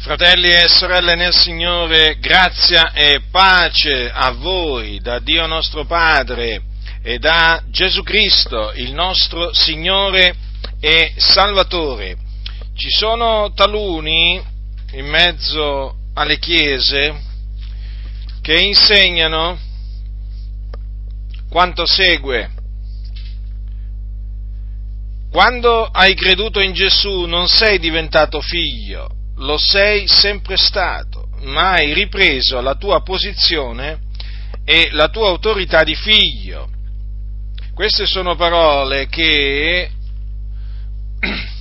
Fratelli e sorelle nel Signore, grazia e pace a voi da Dio nostro Padre e da Gesù Cristo, il nostro Signore e Salvatore. Ci sono taluni in mezzo alle chiese che insegnano quanto segue. Quando hai creduto in Gesù non sei diventato figlio, lo sei sempre stato, ma hai ripreso la tua posizione e la tua autorità di figlio. Queste sono parole che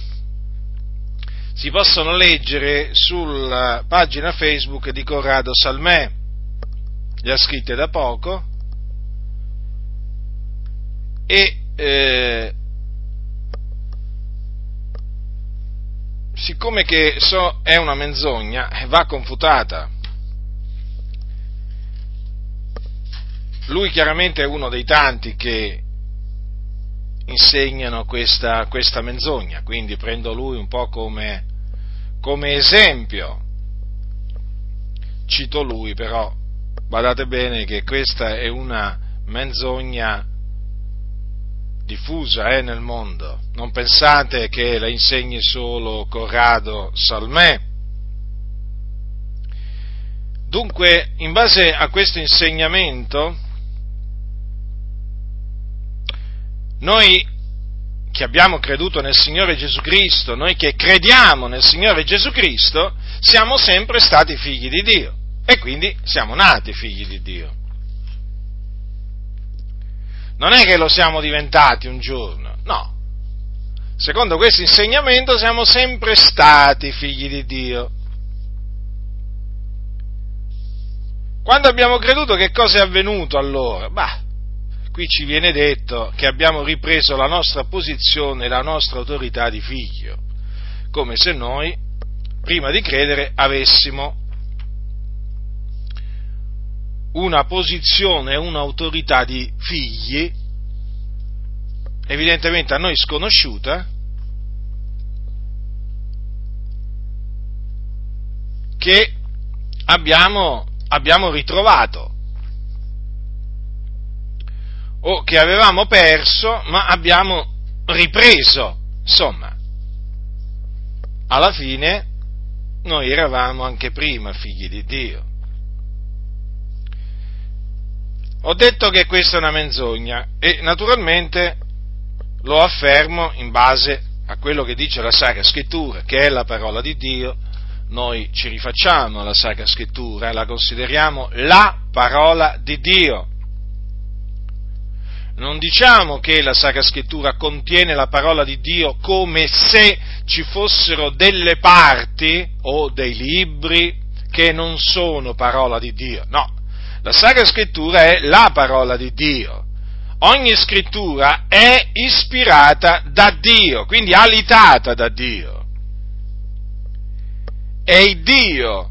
si possono leggere sulla pagina Facebook di Corrado Salmè, le ha scritte da poco, e eh, siccome che so, è una menzogna, va confutata. Lui chiaramente è uno dei tanti che insegnano questa, questa menzogna, quindi prendo lui un po' come, come esempio. Cito lui, però badate bene che questa è una menzogna diffusa eh, nel mondo. Non pensate che la insegni solo Corrado Salmè. Dunque, in base a questo insegnamento, noi che abbiamo creduto nel Signore Gesù Cristo, noi che crediamo nel Signore Gesù Cristo, siamo sempre stati figli di Dio e quindi siamo nati figli di Dio. Non è che lo siamo diventati un giorno, no. Secondo questo insegnamento siamo sempre stati figli di Dio. Quando abbiamo creduto che cosa è avvenuto allora? Bah, qui ci viene detto che abbiamo ripreso la nostra posizione la nostra autorità di figlio, come se noi, prima di credere, avessimo una posizione e un'autorità di figli, evidentemente a noi sconosciuta, che abbiamo, abbiamo ritrovato o che avevamo perso ma abbiamo ripreso. Insomma, alla fine noi eravamo anche prima figli di Dio. Ho detto che questa è una menzogna e naturalmente lo affermo in base a quello che dice la Sacra Scrittura, che è la parola di Dio. Noi ci rifacciamo alla Sacra Scrittura e la consideriamo la parola di Dio. Non diciamo che la Sacra Scrittura contiene la parola di Dio come se ci fossero delle parti o dei libri che non sono parola di Dio. No, la Sacra Scrittura è la parola di Dio. Ogni scrittura è ispirata da Dio, quindi alitata da Dio. È Dio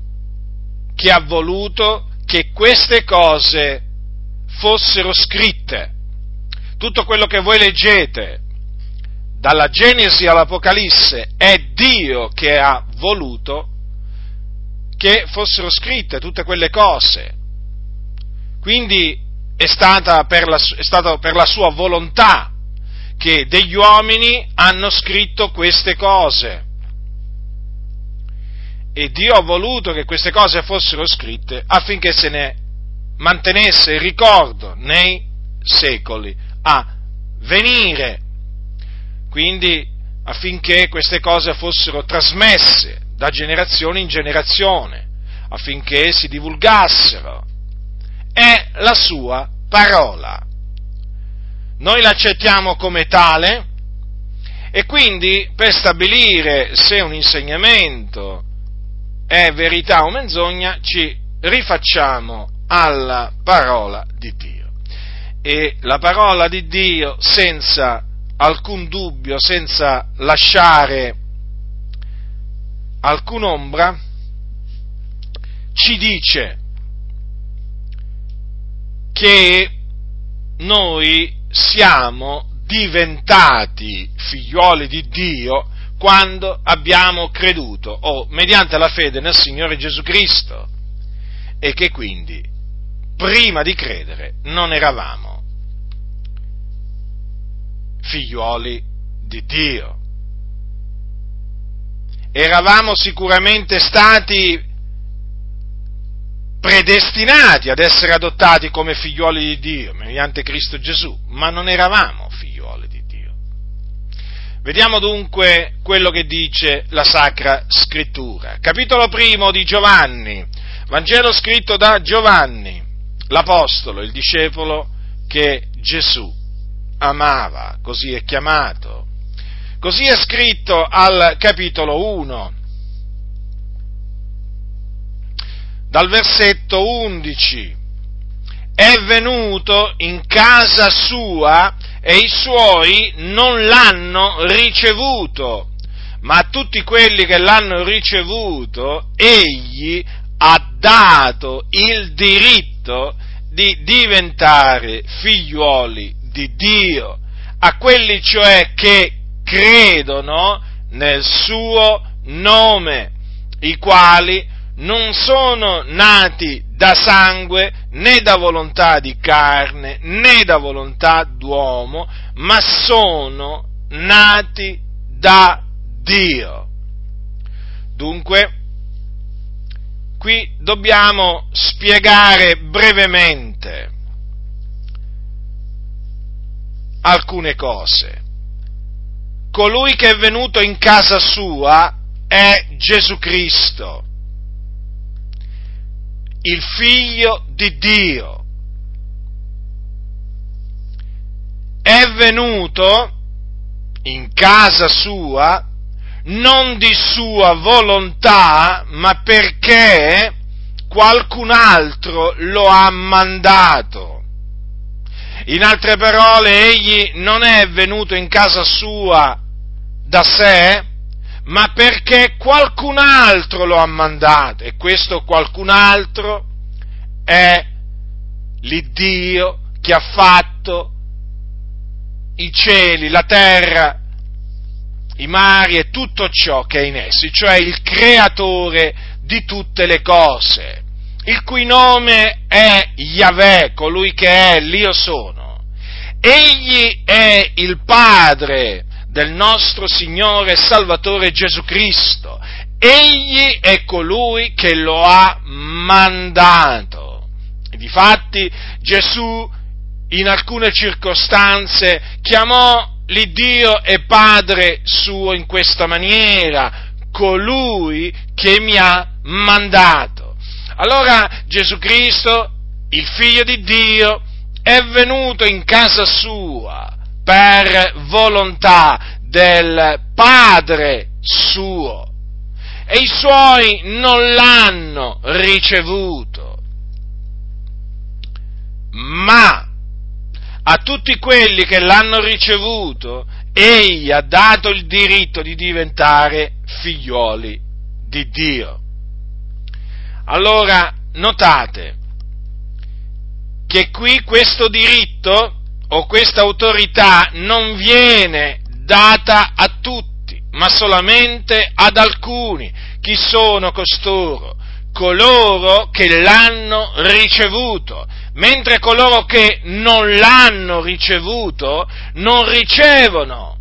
che ha voluto che queste cose fossero scritte. Tutto quello che voi leggete, dalla Genesi all'Apocalisse, è Dio che ha voluto che fossero scritte tutte quelle cose. Quindi è stata per la, stata per la sua volontà che degli uomini hanno scritto queste cose. E Dio ha voluto che queste cose fossero scritte affinché se ne mantenesse il ricordo nei secoli a venire. Quindi affinché queste cose fossero trasmesse da generazione in generazione, affinché si divulgassero è la sua parola. Noi l'accettiamo come tale e quindi per stabilire se un insegnamento è verità o menzogna ci rifacciamo alla parola di Dio. E la parola di Dio senza alcun dubbio, senza lasciare alcun'ombra, ci dice che noi siamo diventati figlioli di Dio quando abbiamo creduto o mediante la fede nel Signore Gesù Cristo e che quindi prima di credere non eravamo figliuoli di Dio. Eravamo sicuramente stati predestinati ad essere adottati come figliuoli di Dio mediante Cristo Gesù, ma non eravamo figliuoli di Dio. Vediamo dunque quello che dice la Sacra Scrittura. Capitolo primo di Giovanni, Vangelo scritto da Giovanni, l'Apostolo, il discepolo che Gesù amava, così è chiamato. Così è scritto al capitolo 1, dal versetto 11. È venuto in casa sua e i suoi non l'hanno ricevuto, ma a tutti quelli che l'hanno ricevuto egli ha dato il diritto di diventare figliuoli di Dio, a quelli cioè che credono nel suo nome, i quali non sono nati da sangue, né da volontà di carne, né da volontà d'uomo, ma sono nati da Dio. Dunque, qui dobbiamo spiegare brevemente alcune cose. Colui che è venuto in casa sua è Gesù Cristo il figlio di Dio. È venuto in casa sua non di sua volontà, ma perché qualcun altro lo ha mandato. In altre parole, egli non è venuto in casa sua da sé, ma perché qualcun altro lo ha mandato e questo qualcun altro è l'Iddio che ha fatto i cieli, la terra, i mari e tutto ciò che è in essi, cioè il creatore di tutte le cose, il cui nome è Yahweh, colui che è l'Io sono. Egli è il Padre del nostro Signore e Salvatore Gesù Cristo. Egli è colui che lo ha mandato. E difatti Gesù in alcune circostanze chiamò l'Iddio e Padre suo in questa maniera, colui che mi ha mandato. Allora Gesù Cristo, il figlio di Dio, è venuto in casa sua per volontà del Padre suo e i suoi non l'hanno ricevuto, ma a tutti quelli che l'hanno ricevuto egli ha dato il diritto di diventare figlioli di Dio. Allora, notate che qui questo diritto o questa autorità non viene data a tutti, ma solamente ad alcuni. Chi sono costoro? Coloro che l'hanno ricevuto, mentre coloro che non l'hanno ricevuto non ricevono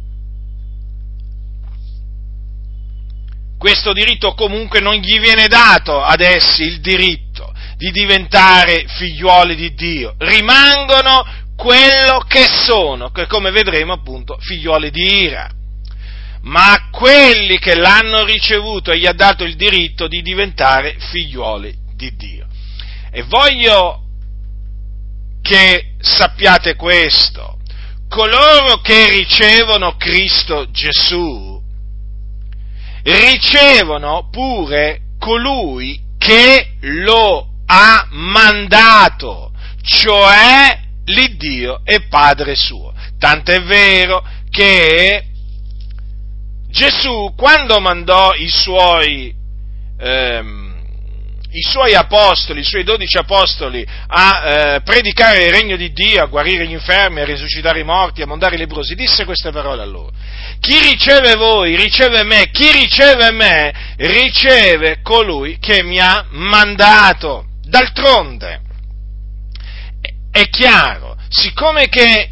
questo diritto comunque non gli viene dato ad essi il diritto di diventare figliuoli di Dio, rimangono quello che sono, che come vedremo appunto figlioli di ira. Ma a quelli che l'hanno ricevuto gli ha dato il diritto di diventare figlioli di Dio. E voglio che sappiate questo, coloro che ricevono Cristo Gesù, ricevono pure colui che lo ha mandato, cioè l'Iddio e Padre suo. Tant'è vero che Gesù, quando mandò i suoi, ehm, i suoi apostoli, i suoi dodici apostoli, a eh, predicare il regno di Dio, a guarire gli infermi, a risuscitare i morti, a mondare i lebrosi, disse queste parole a loro. Chi riceve voi, riceve me, chi riceve me, riceve colui che mi ha mandato. D'altronde, è chiaro, siccome che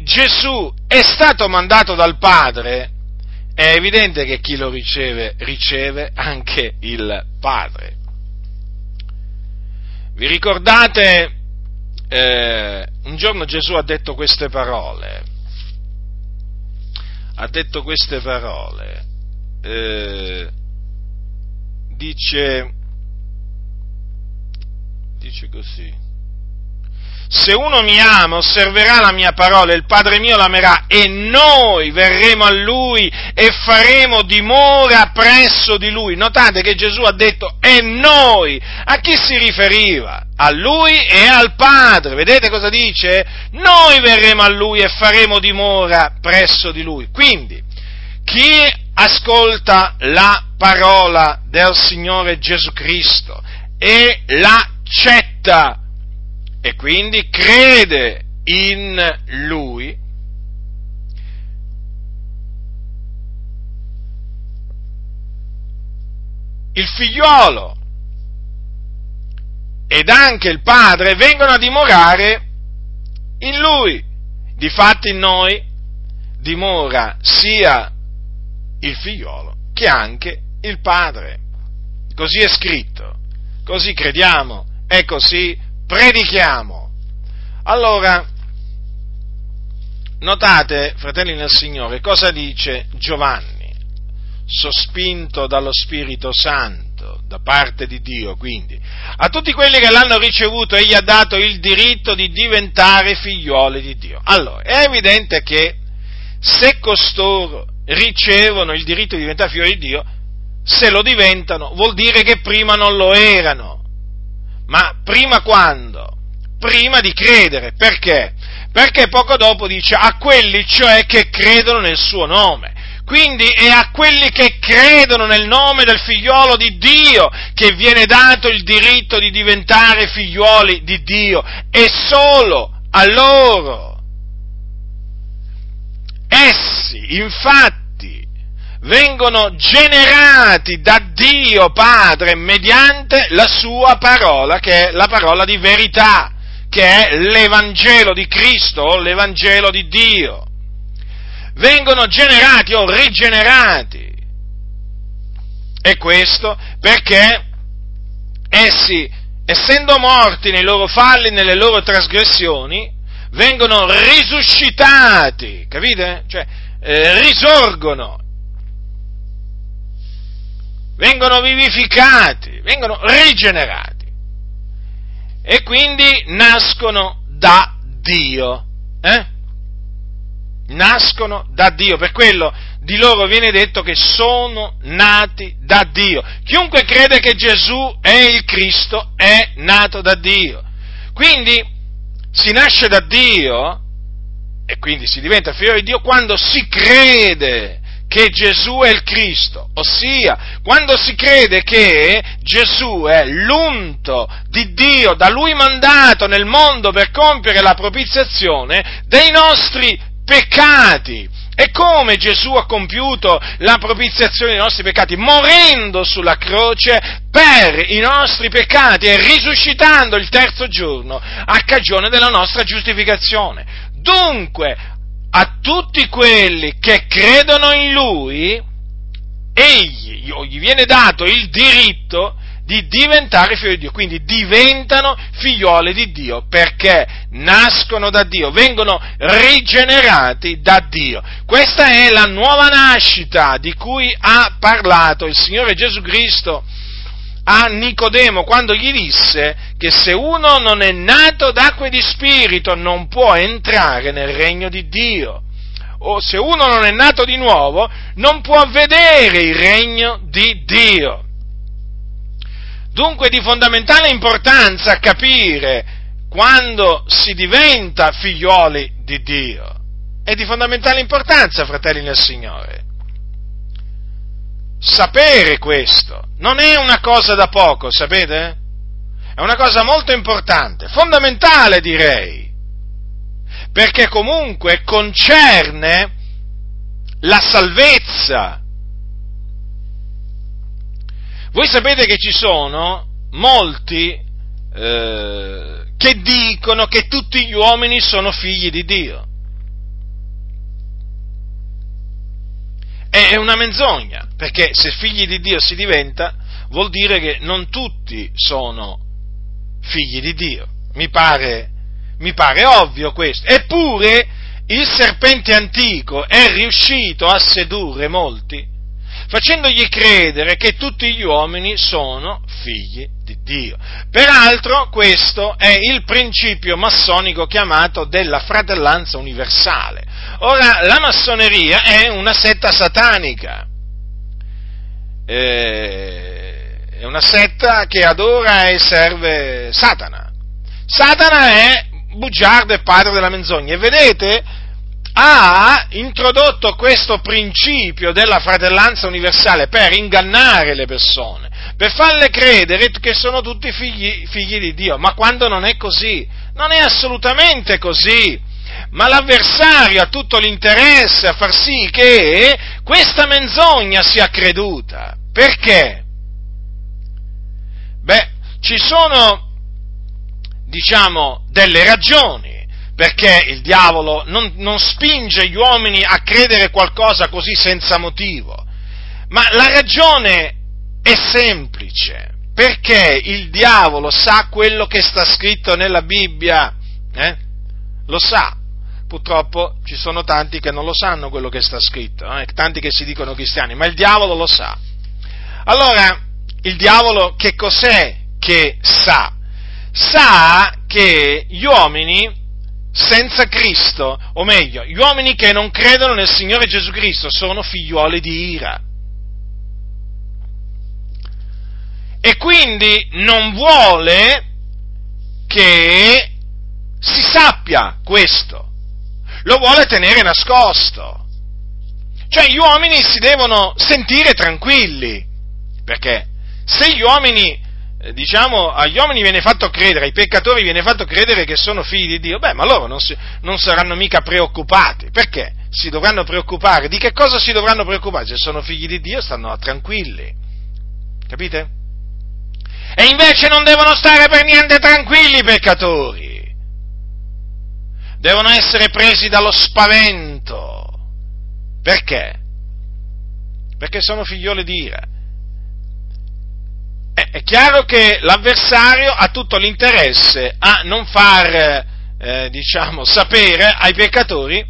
Gesù è stato mandato dal Padre, è evidente che chi lo riceve, riceve anche il Padre. Vi ricordate, eh, un giorno Gesù ha detto queste parole, ha detto queste parole, eh, dice, dice così, se uno mi ama, osserverà la mia parola, il Padre mio l'amerà e noi verremo a lui e faremo dimora presso di lui. Notate che Gesù ha detto e noi. A chi si riferiva? A lui e al Padre. Vedete cosa dice? Noi verremo a lui e faremo dimora presso di lui. Quindi, chi ascolta la parola del Signore Gesù Cristo e l'accetta e quindi crede in lui, il figliuolo ed anche il padre vengono a dimorare in lui. Difatti in noi dimora sia il figliuolo che anche il padre. Così è scritto, così crediamo e così predichiamo. Allora, notate, fratelli nel Signore, cosa dice Giovanni, sospinto dallo Spirito Santo, da parte di Dio, quindi, a tutti quelli che l'hanno ricevuto, egli ha dato il diritto di diventare figlioli di Dio. Allora, è evidente che se costoro ricevono il diritto di diventare figlioli di Dio, se lo diventano, vuol dire che prima non lo erano. Ma prima quando? Prima di credere. Perché? Perché poco dopo dice a quelli cioè che credono nel suo nome. Quindi è a quelli che credono nel nome del figliolo di Dio che viene dato il diritto di diventare figlioli di Dio e solo a loro. Essi, infatti, vengono generati da Dio Padre mediante la sua parola, che è la parola di verità, che è l'Evangelo di Cristo o l'Evangelo di Dio. Vengono generati o rigenerati. E questo perché essi, essendo morti nei loro falli, nelle loro trasgressioni, vengono risuscitati, capite? Cioè, eh, risorgono vengono vivificati, vengono rigenerati e quindi nascono da Dio. Eh? Nascono da Dio, per quello di loro viene detto che sono nati da Dio. Chiunque crede che Gesù è il Cristo è nato da Dio. Quindi si nasce da Dio e quindi si diventa figlio di Dio quando si crede che Gesù è il Cristo, ossia quando si crede che Gesù è l'unto di Dio, da Lui mandato nel mondo per compiere la propiziazione dei nostri peccati. E come Gesù ha compiuto la propiziazione dei nostri peccati? Morendo sulla croce per i nostri peccati e risuscitando il terzo giorno a cagione della nostra giustificazione. Dunque, a tutti quelli che credono in Lui, egli, gli viene dato il diritto di diventare figli di Dio, quindi diventano figlioli di Dio perché nascono da Dio, vengono rigenerati da Dio. Questa è la nuova nascita di cui ha parlato il Signore Gesù Cristo a Nicodemo quando gli disse che se uno non è nato d'acqua e di spirito non può entrare nel regno di Dio. O se uno non è nato di nuovo non può vedere il regno di Dio. Dunque è di fondamentale importanza capire quando si diventa figlioli di Dio. È di fondamentale importanza, fratelli nel Signore. Sapere questo. Non è una cosa da poco, sapete? È una cosa molto importante, fondamentale direi, perché comunque concerne la salvezza. Voi sapete che ci sono molti eh, che dicono che tutti gli uomini sono figli di Dio. È una menzogna, perché se figli di Dio si diventa, vuol dire che non tutti sono figli di Dio. Mi pare, mi pare ovvio questo. Eppure il serpente antico è riuscito a sedurre molti, facendogli credere che tutti gli uomini sono figli di Dio. Peraltro questo è il principio massonico chiamato della fratellanza universale. Ora, la massoneria è una setta satanica. Eh, è una setta che adora e serve Satana. Satana è bugiardo e padre della menzogna. E vedete, ha introdotto questo principio della fratellanza universale per ingannare le persone, per farle credere che sono tutti figli, figli di Dio, ma quando non è così, non è assolutamente così. Ma l'avversario ha tutto l'interesse a far sì che questa menzogna sia creduta. Perché? Beh, ci sono, diciamo, delle ragioni perché il diavolo non, non spinge gli uomini a credere qualcosa così senza motivo. Ma la ragione è semplice, perché il diavolo sa quello che sta scritto nella Bibbia, eh? lo sa. Purtroppo ci sono tanti che non lo sanno quello che sta scritto, eh? tanti che si dicono cristiani, ma il diavolo lo sa. Allora, il diavolo che cos'è che sa? Sa che gli uomini senza Cristo, o meglio, gli uomini che non credono nel Signore Gesù Cristo sono figliuoli di ira. E quindi non vuole che si sappia questo, lo vuole tenere nascosto. Cioè gli uomini si devono sentire tranquilli, perché se gli uomini diciamo, agli uomini viene fatto credere, ai peccatori viene fatto credere che sono figli di Dio, beh, ma loro non, si, non saranno mica preoccupati. Perché? Si dovranno preoccupare. Di che cosa si dovranno preoccupare? Se sono figli di Dio stanno tranquilli. Capite? E invece non devono stare per niente tranquilli i peccatori. Devono essere presi dallo spavento. Perché? Perché sono figlioli di ira. È chiaro che l'avversario ha tutto l'interesse a non far, eh, diciamo, sapere ai peccatori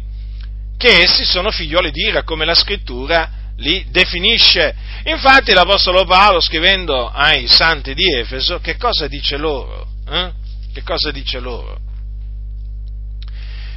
che essi sono figlioli di ira, come la scrittura li definisce. Infatti l'Apostolo Paolo, scrivendo ai santi di Efeso, che cosa dice loro? Eh? Che cosa dice loro?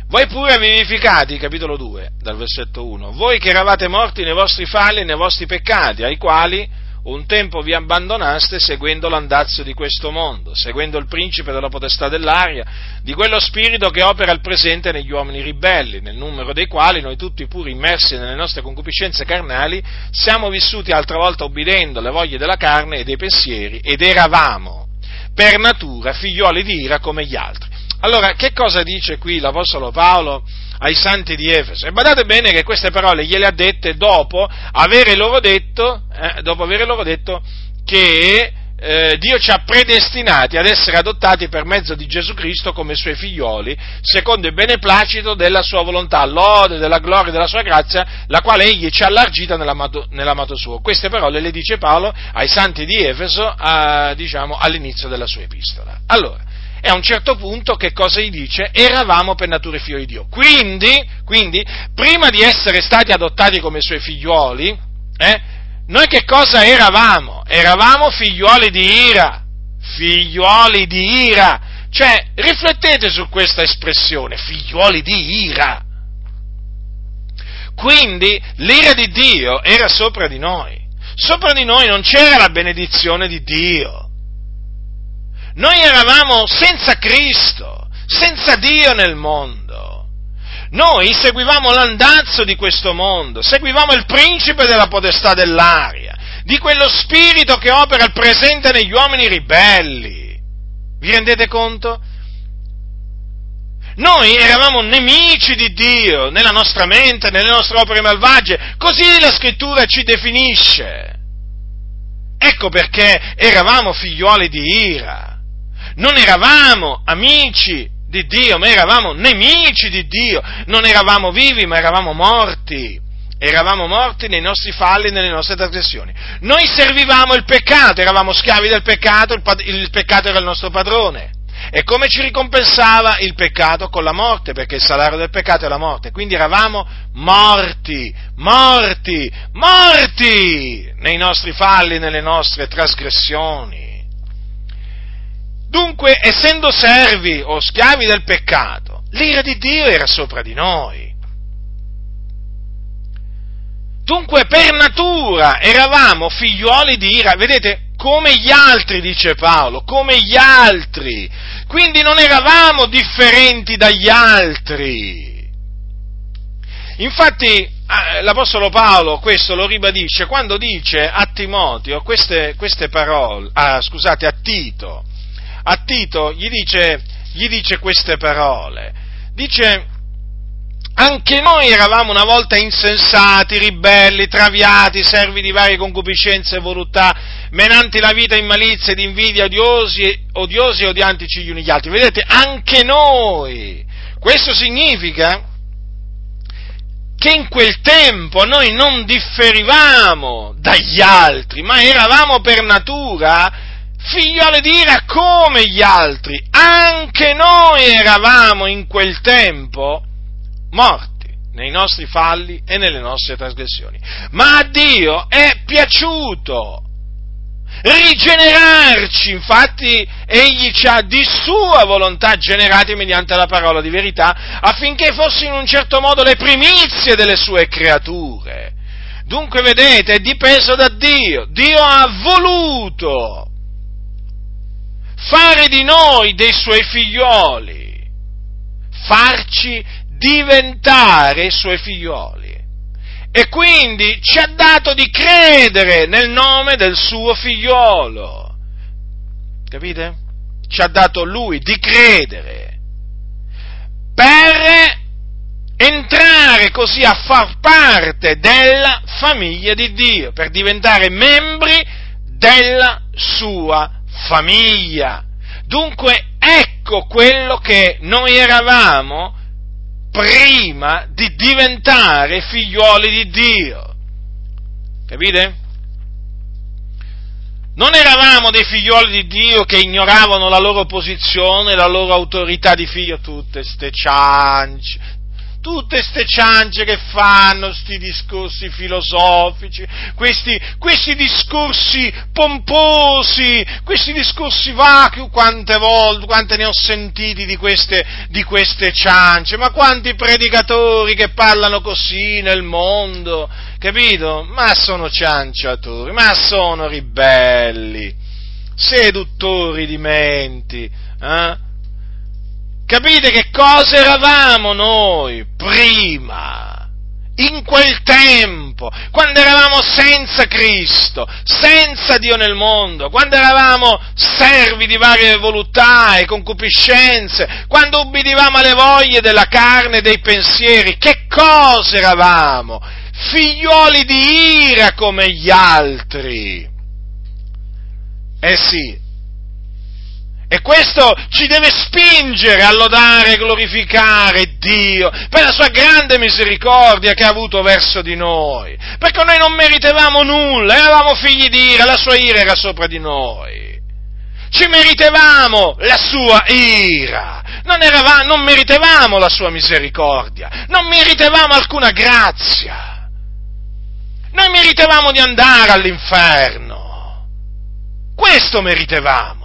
Voi pure vivificati, capitolo 2, dal versetto 1, voi che eravate morti nei vostri falli e nei vostri peccati, ai quali un tempo vi abbandonaste seguendo l'andazzo di questo mondo, seguendo il principe della potestà dell'aria, di quello spirito che opera al presente negli uomini ribelli, nel numero dei quali noi tutti pure immersi nelle nostre concupiscenze carnali siamo vissuti altra volta obbedendo alle voglie della carne e dei pensieri ed eravamo per natura figlioli di ira come gli altri. Allora, che cosa dice qui l'Apostolo Paolo ai santi di Efeso? E badate bene che queste parole gliele ha dette dopo avere loro detto, eh, dopo avere loro detto che eh, Dio ci ha predestinati ad essere adottati per mezzo di Gesù Cristo come suoi figlioli, secondo il beneplacito della sua volontà, lode della gloria della sua grazia, la quale egli ci ha allargita nell'amato, nell'amato suo. Queste parole le dice Paolo ai santi di Efeso, a, diciamo, all'inizio della sua epistola. Allora, e a un certo punto che cosa gli dice? Eravamo per natura figli di Dio. Quindi, quindi, prima di essere stati adottati come suoi figlioli, eh, noi che cosa eravamo? Eravamo figlioli di ira, figlioli di ira. Cioè, riflettete su questa espressione, figlioli di ira. Quindi l'ira di Dio era sopra di noi. Sopra di noi non c'era la benedizione di Dio noi eravamo senza Cristo, senza Dio nel mondo. Noi seguivamo l'andazzo di questo mondo, seguivamo il principe della potestà dell'aria, di quello spirito che opera al presente negli uomini ribelli. Vi rendete conto? Noi eravamo nemici di Dio nella nostra mente, nelle nostre opere malvagie, così la scrittura ci definisce. Ecco perché eravamo figlioli di ira. Non eravamo amici di Dio, ma eravamo nemici di Dio. Non eravamo vivi, ma eravamo morti. Eravamo morti nei nostri falli nelle nostre trasgressioni. Noi servivamo il peccato, eravamo schiavi del peccato, il, il peccato era il nostro padrone. E come ci ricompensava il peccato? Con la morte, perché il salario del peccato è la morte. Quindi eravamo morti, morti, morti nei nostri falli, nelle nostre trasgressioni. Dunque, essendo servi o schiavi del peccato, l'ira di Dio era sopra di noi. Dunque, per natura eravamo figliuoli di ira. Vedete, come gli altri, dice Paolo, come gli altri. Quindi non eravamo differenti dagli altri. Infatti eh, l'Apostolo Paolo questo lo ribadisce quando dice a Timoteo queste, queste parole, ah, scusate, a Tito, a Tito gli dice, gli dice queste parole, dice anche noi eravamo una volta insensati, ribelli, traviati, servi di varie concupiscenze e voluttà, menanti la vita in malizia ed invidia, odiosi, odiosi e odiantici gli uni gli altri. Vedete, anche noi. Questo significa che in quel tempo noi non differivamo dagli altri, ma eravamo per natura figliole di ira come gli altri. Anche noi eravamo in quel tempo morti nei nostri falli e nelle nostre trasgressioni. Ma a Dio è piaciuto rigenerarci, infatti egli ci ha di sua volontà generati mediante la parola di verità affinché fossero in un certo modo le primizie delle sue creature. Dunque vedete, è dipeso da Dio, Dio ha voluto fare di noi dei suoi figlioli, farci diventare suoi figlioli. E quindi ci ha dato di credere nel nome del suo figliolo. Capite? Ci ha dato lui di credere per entrare così a far parte della famiglia di Dio, per diventare membri della sua famiglia. Dunque ecco quello che noi eravamo prima di diventare figlioli di Dio. Capite? Non eravamo dei figlioli di Dio che ignoravano la loro posizione, la loro autorità di figlio, tutte ste ciance, tutte ste ciance che fanno, questi discorsi filosofici, questi, questi, discorsi pomposi, questi discorsi vacui, quante volte, quante ne ho sentiti di queste, di queste ciance, ma quanti predicatori che parlano così nel mondo, capito? Ma sono cianciatori, ma sono ribelli, seduttori di menti, eh? Capite che cosa eravamo noi prima, in quel tempo, quando eravamo senza Cristo, senza Dio nel mondo, quando eravamo servi di varie voluttà e concupiscenze, quando ubbidivamo alle voglie della carne e dei pensieri, che cosa eravamo? Figlioli di ira come gli altri. Eh sì, e questo ci deve spingere a lodare e glorificare Dio per la sua grande misericordia che ha avuto verso di noi. Perché noi non meritevamo nulla, eravamo figli di ira, la sua ira era sopra di noi. Ci meritevamo la sua ira, non, eravamo, non meritevamo la sua misericordia, non meritevamo alcuna grazia. Noi meritevamo di andare all'inferno. Questo meritevamo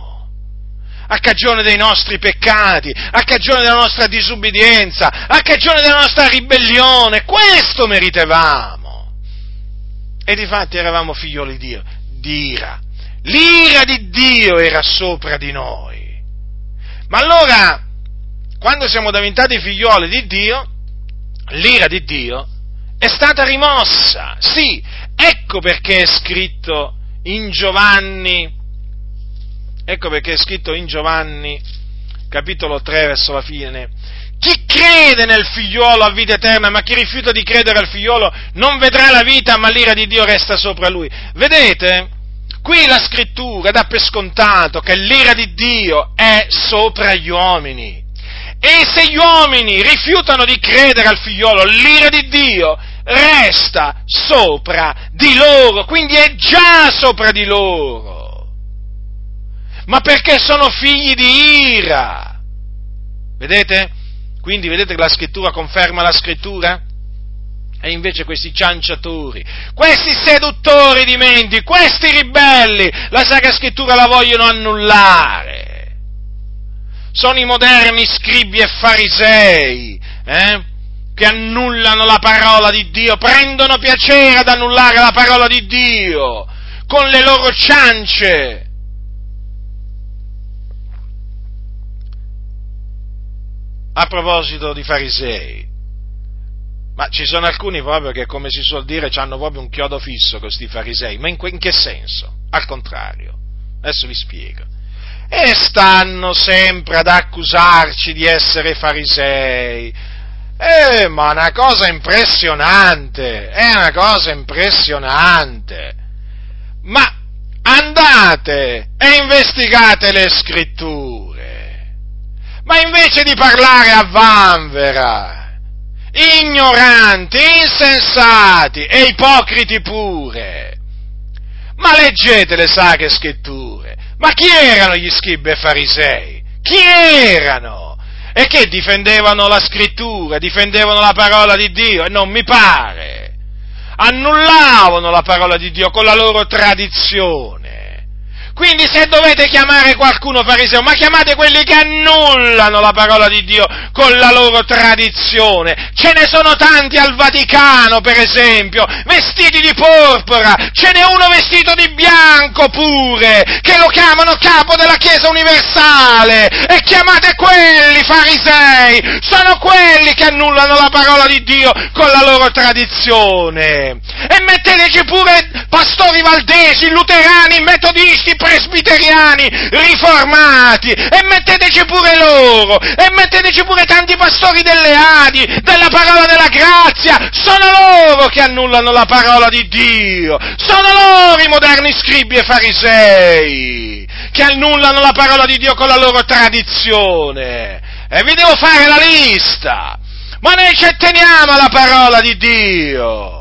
a cagione dei nostri peccati, a cagione della nostra disubbidienza, a cagione della nostra ribellione. Questo meritevamo. E difatti eravamo figlioli di Dio, di ira. L'ira di Dio era sopra di noi. Ma allora, quando siamo diventati figlioli di Dio, l'ira di Dio è stata rimossa, sì, Ecco perché è scritto in Giovanni, ecco perché è scritto in Giovanni, capitolo 3, verso la fine, chi crede nel figliuolo ha vita eterna, ma chi rifiuta di credere al figliuolo non vedrà la vita, ma l'ira di Dio resta sopra lui. Vedete? Qui la scrittura dà per scontato che l'ira di Dio è sopra gli uomini. E se gli uomini rifiutano di credere al figliolo, l'ira di Dio resta sopra di loro, quindi è già sopra di loro. Ma perché sono figli di ira? Vedete? Quindi vedete che la scrittura conferma la scrittura? E invece questi cianciatori, questi seduttori di menti, questi ribelli, la Sacra Scrittura la vogliono annullare sono i moderni scribi e farisei, eh? che annullano la parola di Dio, prendono piacere ad annullare la parola di Dio con le loro ciance. A proposito di farisei, ma ci sono alcuni proprio che, come si suol dire, hanno proprio un chiodo fisso questi farisei, ma in, in che senso? Al contrario, adesso vi spiego e stanno sempre ad accusarci di essere farisei. Eh, ma è una cosa impressionante, è una cosa impressionante. Ma andate e investigate le scritture. Ma invece di parlare a vanvera, ignoranti, insensati e ipocriti pure, ma leggete le sacre scritture ma chi erano gli scribi e farisei? Chi erano? E che difendevano la scrittura, difendevano la parola di Dio? E non mi pare. Annullavano la parola di Dio con la loro tradizione. Quindi se dovete chiamare qualcuno fariseo, ma chiamate quelli che annullano la parola di Dio con la loro tradizione. Ce ne sono tanti al Vaticano, per esempio, vestiti di porpora, ce n'è uno vestito di bianco pure, che lo chiamano capo della Chiesa universale. E chiamate quelli farisei, sono quelli che annullano la parola di Dio con la loro tradizione. E metteteci pure pastori valdesi, luterani, metodisti, presbiteriani, riformati, e metteteci pure loro, e metteteci pure tanti pastori delle Adi, della parola della grazia, sono loro che annullano la parola di Dio, sono loro i moderni scribi e farisei, che annullano la parola di Dio con la loro tradizione. E vi devo fare la lista, ma noi ci atteniamo alla parola di Dio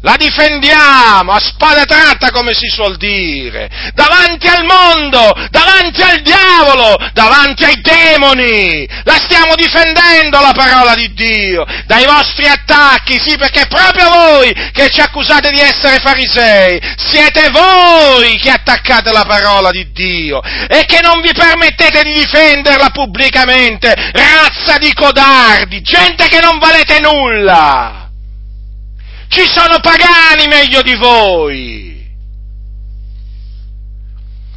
la difendiamo a spada tratta, come si suol dire, davanti al mondo, davanti al diavolo, davanti ai demoni. La stiamo difendendo la parola di Dio dai vostri attacchi, sì, perché proprio voi che ci accusate di essere farisei. Siete voi che attaccate la parola di Dio e che non vi permettete di difenderla pubblicamente, razza di codardi, gente che non valete nulla. Ci sono pagani meglio di voi.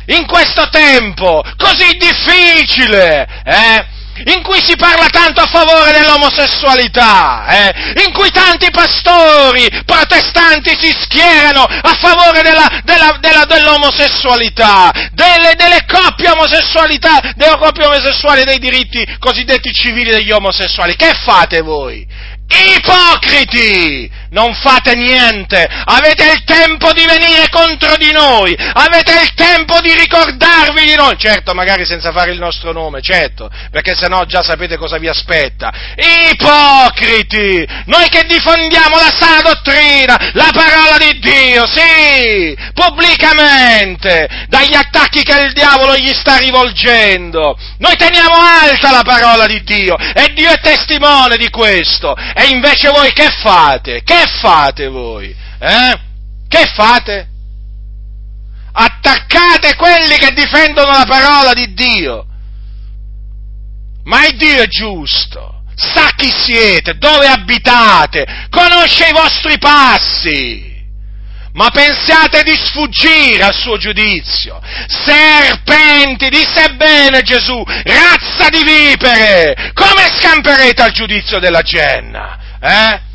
In questo tempo così difficile, eh? in cui si parla tanto a favore dell'omosessualità, eh? in cui tanti pastori protestanti si schierano a favore della, della, della, dell'omosessualità, delle, delle coppie omosessualità, delle coppie omosessuali, dei diritti cosiddetti civili degli omosessuali. Che fate voi? Ipocriti! Non fate niente! Avete il tempo di venire contro di noi! Avete il tempo di ricordarvi di noi! Certo, magari senza fare il nostro nome, certo, perché sennò già sapete cosa vi aspetta. Ipocriti! Noi che diffondiamo la sana dottrina, la parola di Dio, sì! Pubblicamente! Dagli attacchi che il diavolo gli sta rivolgendo! Noi teniamo alta la parola di Dio e Dio è testimone di questo! E invece voi che fate? Che fate voi? Eh? Che fate? Attaccate quelli che difendono la parola di Dio. Ma il Dio è giusto, sa chi siete, dove abitate, conosce i vostri passi. Ma pensiate di sfuggire al suo giudizio. Serpenti, disse bene Gesù, razza di vipere, come scamperete al giudizio della genna? Eh?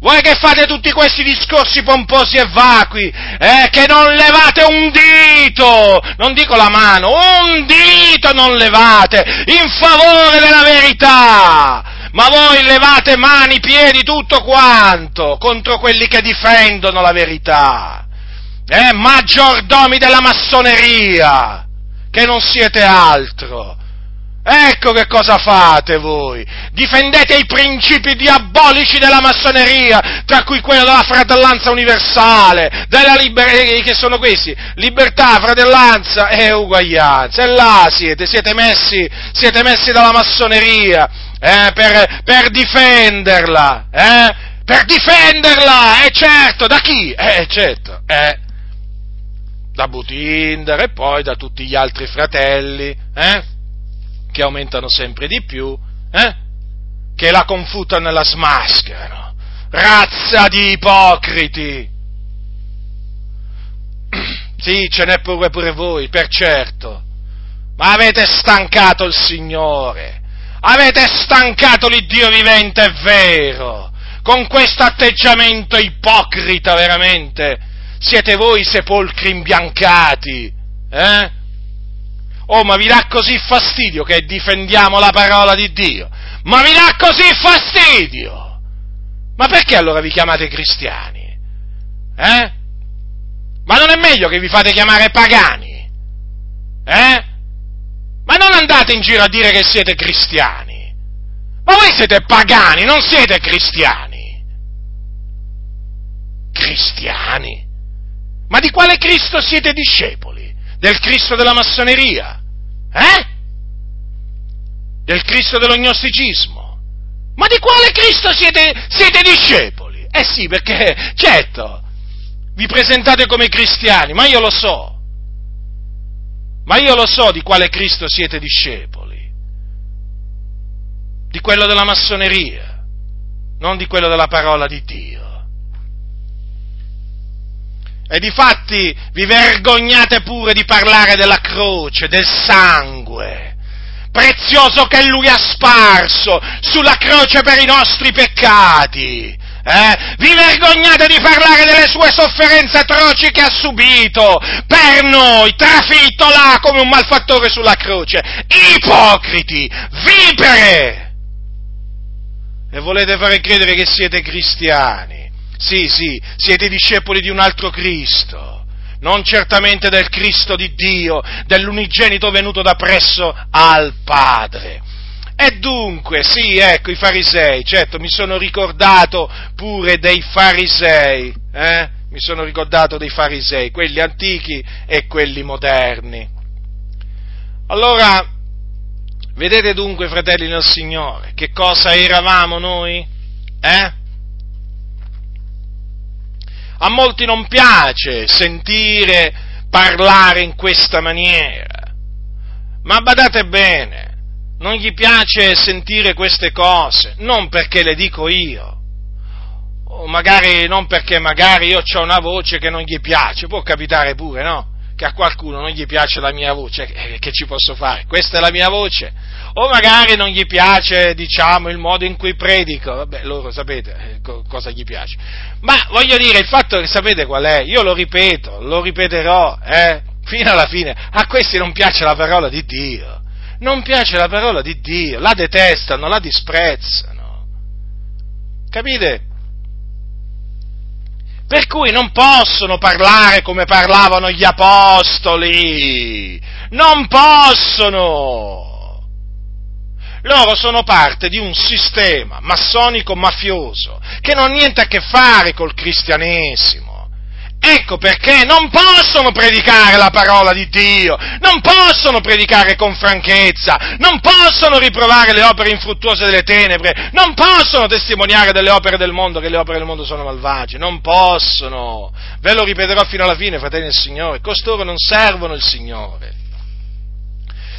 Voi che fate tutti questi discorsi pomposi e vacui, eh, che non levate un dito, non dico la mano, un dito non levate in favore della verità, ma voi levate mani, piedi, tutto quanto contro quelli che difendono la verità, eh, maggiordomi della massoneria, che non siete altro. Ecco che cosa fate voi. Difendete i principi diabolici della massoneria, tra cui quello della fratellanza universale, della liber- eh, che sono questi, libertà, fratellanza e uguaglianza. E là siete, siete messi, siete messi dalla massoneria eh, per, per, difenderla, eh? Per difenderla, eh certo, da chi? Eh certo, eh, da Butinder e poi da tutti gli altri fratelli, eh? Che aumentano sempre di più, eh? che la confutano e la smascherano. Razza di ipocriti! Sì, ce n'è pure, pure voi, per certo. Ma avete stancato il Signore. Avete stancato l'Iddio vivente, è vero. Con questo atteggiamento ipocrita, veramente. Siete voi sepolcri imbiancati. Eh? Oh, ma vi dà così fastidio che difendiamo la parola di Dio? Ma vi dà così fastidio? Ma perché allora vi chiamate cristiani? Eh? Ma non è meglio che vi fate chiamare pagani? Eh? Ma non andate in giro a dire che siete cristiani. Ma voi siete pagani, non siete cristiani. Cristiani? Ma di quale Cristo siete discepoli? Del Cristo della massoneria? Eh? Del Cristo dell'ognosticismo. Ma di quale Cristo siete, siete discepoli? Eh sì, perché, certo, vi presentate come cristiani, ma io lo so. Ma io lo so di quale Cristo siete discepoli. Di quello della massoneria, non di quello della parola di Dio. E difatti vi vergognate pure di parlare della croce, del sangue, prezioso che lui ha sparso sulla croce per i nostri peccati. Eh? Vi vergognate di parlare delle sue sofferenze atroci che ha subito per noi, trafitto là come un malfattore sulla croce. Ipocriti, vipere! E volete fare credere che siete cristiani. Sì, sì, siete discepoli di un altro Cristo, non certamente del Cristo di Dio, dell'unigenito venuto da presso al Padre. E dunque, sì, ecco i farisei, certo, mi sono ricordato pure dei farisei, eh? Mi sono ricordato dei farisei, quelli antichi e quelli moderni. Allora, vedete dunque, fratelli del Signore, che cosa eravamo noi? Eh? A molti non piace sentire parlare in questa maniera, ma badate bene, non gli piace sentire queste cose, non perché le dico io, o magari non perché magari io ho una voce che non gli piace, può capitare pure, no? Che a qualcuno non gli piace la mia voce, eh, che ci posso fare? Questa è la mia voce. O magari non gli piace, diciamo, il modo in cui predico, vabbè, loro sapete eh, co- cosa gli piace. Ma voglio dire, il fatto che sapete qual è? Io lo ripeto, lo ripeterò, eh, fino alla fine. A questi non piace la parola di Dio. Non piace la parola di Dio, la detestano, la disprezzano. Capite? Per cui non possono parlare come parlavano gli apostoli, non possono. Loro sono parte di un sistema massonico mafioso che non ha niente a che fare col cristianesimo. Ecco perché non possono predicare la parola di Dio, non possono predicare con franchezza, non possono riprovare le opere infruttuose delle tenebre, non possono testimoniare delle opere del mondo che le opere del mondo sono malvagie, non possono. Ve lo ripeterò fino alla fine, fratelli del Signore, costoro non servono il Signore.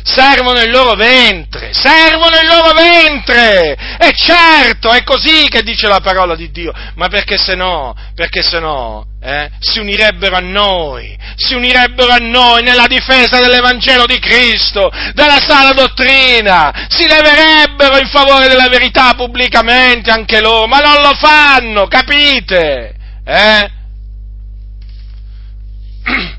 Servono il loro ventre, servono il loro ventre! E certo, è così che dice la parola di Dio, ma perché se no, perché se no, eh, si unirebbero a noi, si unirebbero a noi nella difesa dell'Evangelo di Cristo, della sana dottrina, si leverebbero in favore della verità pubblicamente anche loro, ma non lo fanno, capite? Eh?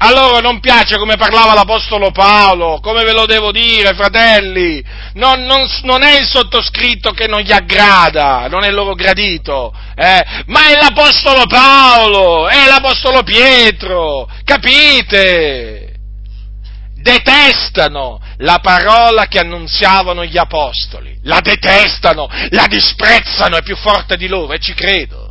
A loro non piace come parlava l'Apostolo Paolo, come ve lo devo dire, fratelli, non, non, non è il sottoscritto che non gli aggrada, non è loro gradito, eh? ma è l'Apostolo Paolo, è l'Apostolo Pietro, capite? Detestano la parola che annunziavano gli Apostoli, la detestano, la disprezzano, è più forte di loro e ci credo.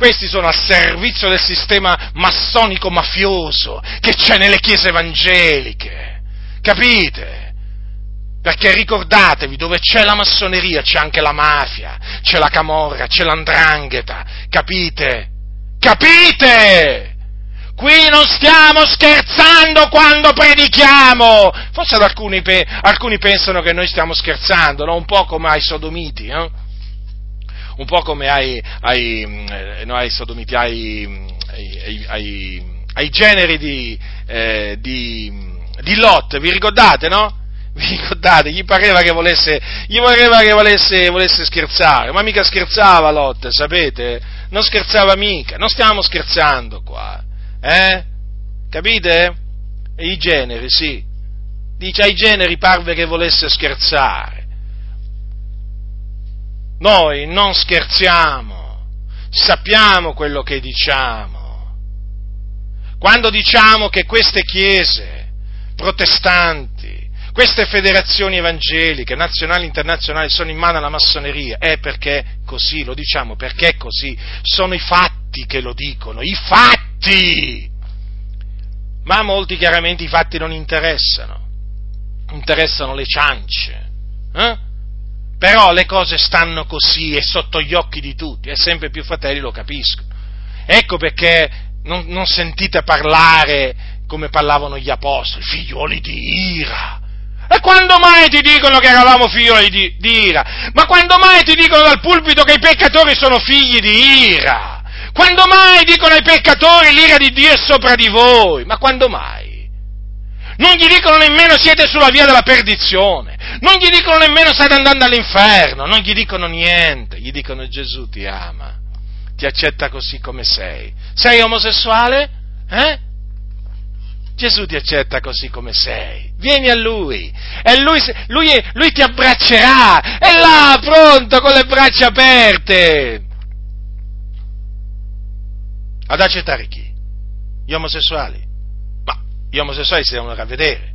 Questi sono a servizio del sistema massonico mafioso che c'è nelle chiese evangeliche. Capite? Perché ricordatevi, dove c'è la massoneria c'è anche la mafia, c'è la camorra, c'è l'andrangheta. Capite? Capite? Qui non stiamo scherzando quando predichiamo. Forse alcuni, alcuni pensano che noi stiamo scherzando, no? un po' come ai sodomiti. Eh? Un po' come ai, ai, eh, no, ai sodomiti, ai, ai, ai generi di, eh, di, di Lot, vi ricordate, no? Vi ricordate? Gli pareva che volesse, gli pareva che volesse, volesse scherzare, ma mica scherzava Lot, sapete? Non scherzava mica, non stiamo scherzando qua, eh? Capite? I generi, sì. Dice ai generi parve che volesse scherzare. Noi non scherziamo, sappiamo quello che diciamo. Quando diciamo che queste chiese protestanti, queste federazioni evangeliche, nazionali e internazionali, sono in mano alla massoneria, è perché così, lo diciamo perché è così, sono i fatti che lo dicono, i fatti! Ma a molti chiaramente i fatti non interessano, interessano le ciance. Eh? Però le cose stanno così e sotto gli occhi di tutti e sempre più fratelli lo capiscono. Ecco perché non, non sentite parlare come parlavano gli apostoli, figlioli di ira. E quando mai ti dicono che eravamo figlioli di, di ira? Ma quando mai ti dicono dal pulpito che i peccatori sono figli di ira? Quando mai dicono ai peccatori l'ira di Dio è sopra di voi? Ma quando mai? Non gli dicono nemmeno siete sulla via della perdizione, non gli dicono nemmeno state andando all'inferno, non gli dicono niente, gli dicono Gesù ti ama, ti accetta così come sei. Sei omosessuale? Eh? Gesù ti accetta così come sei, vieni a Lui e Lui, lui, lui ti abbraccerà, è là pronto con le braccia aperte. Ad accettare chi? Gli omosessuali? Gli omosessuali si devono ravvedere,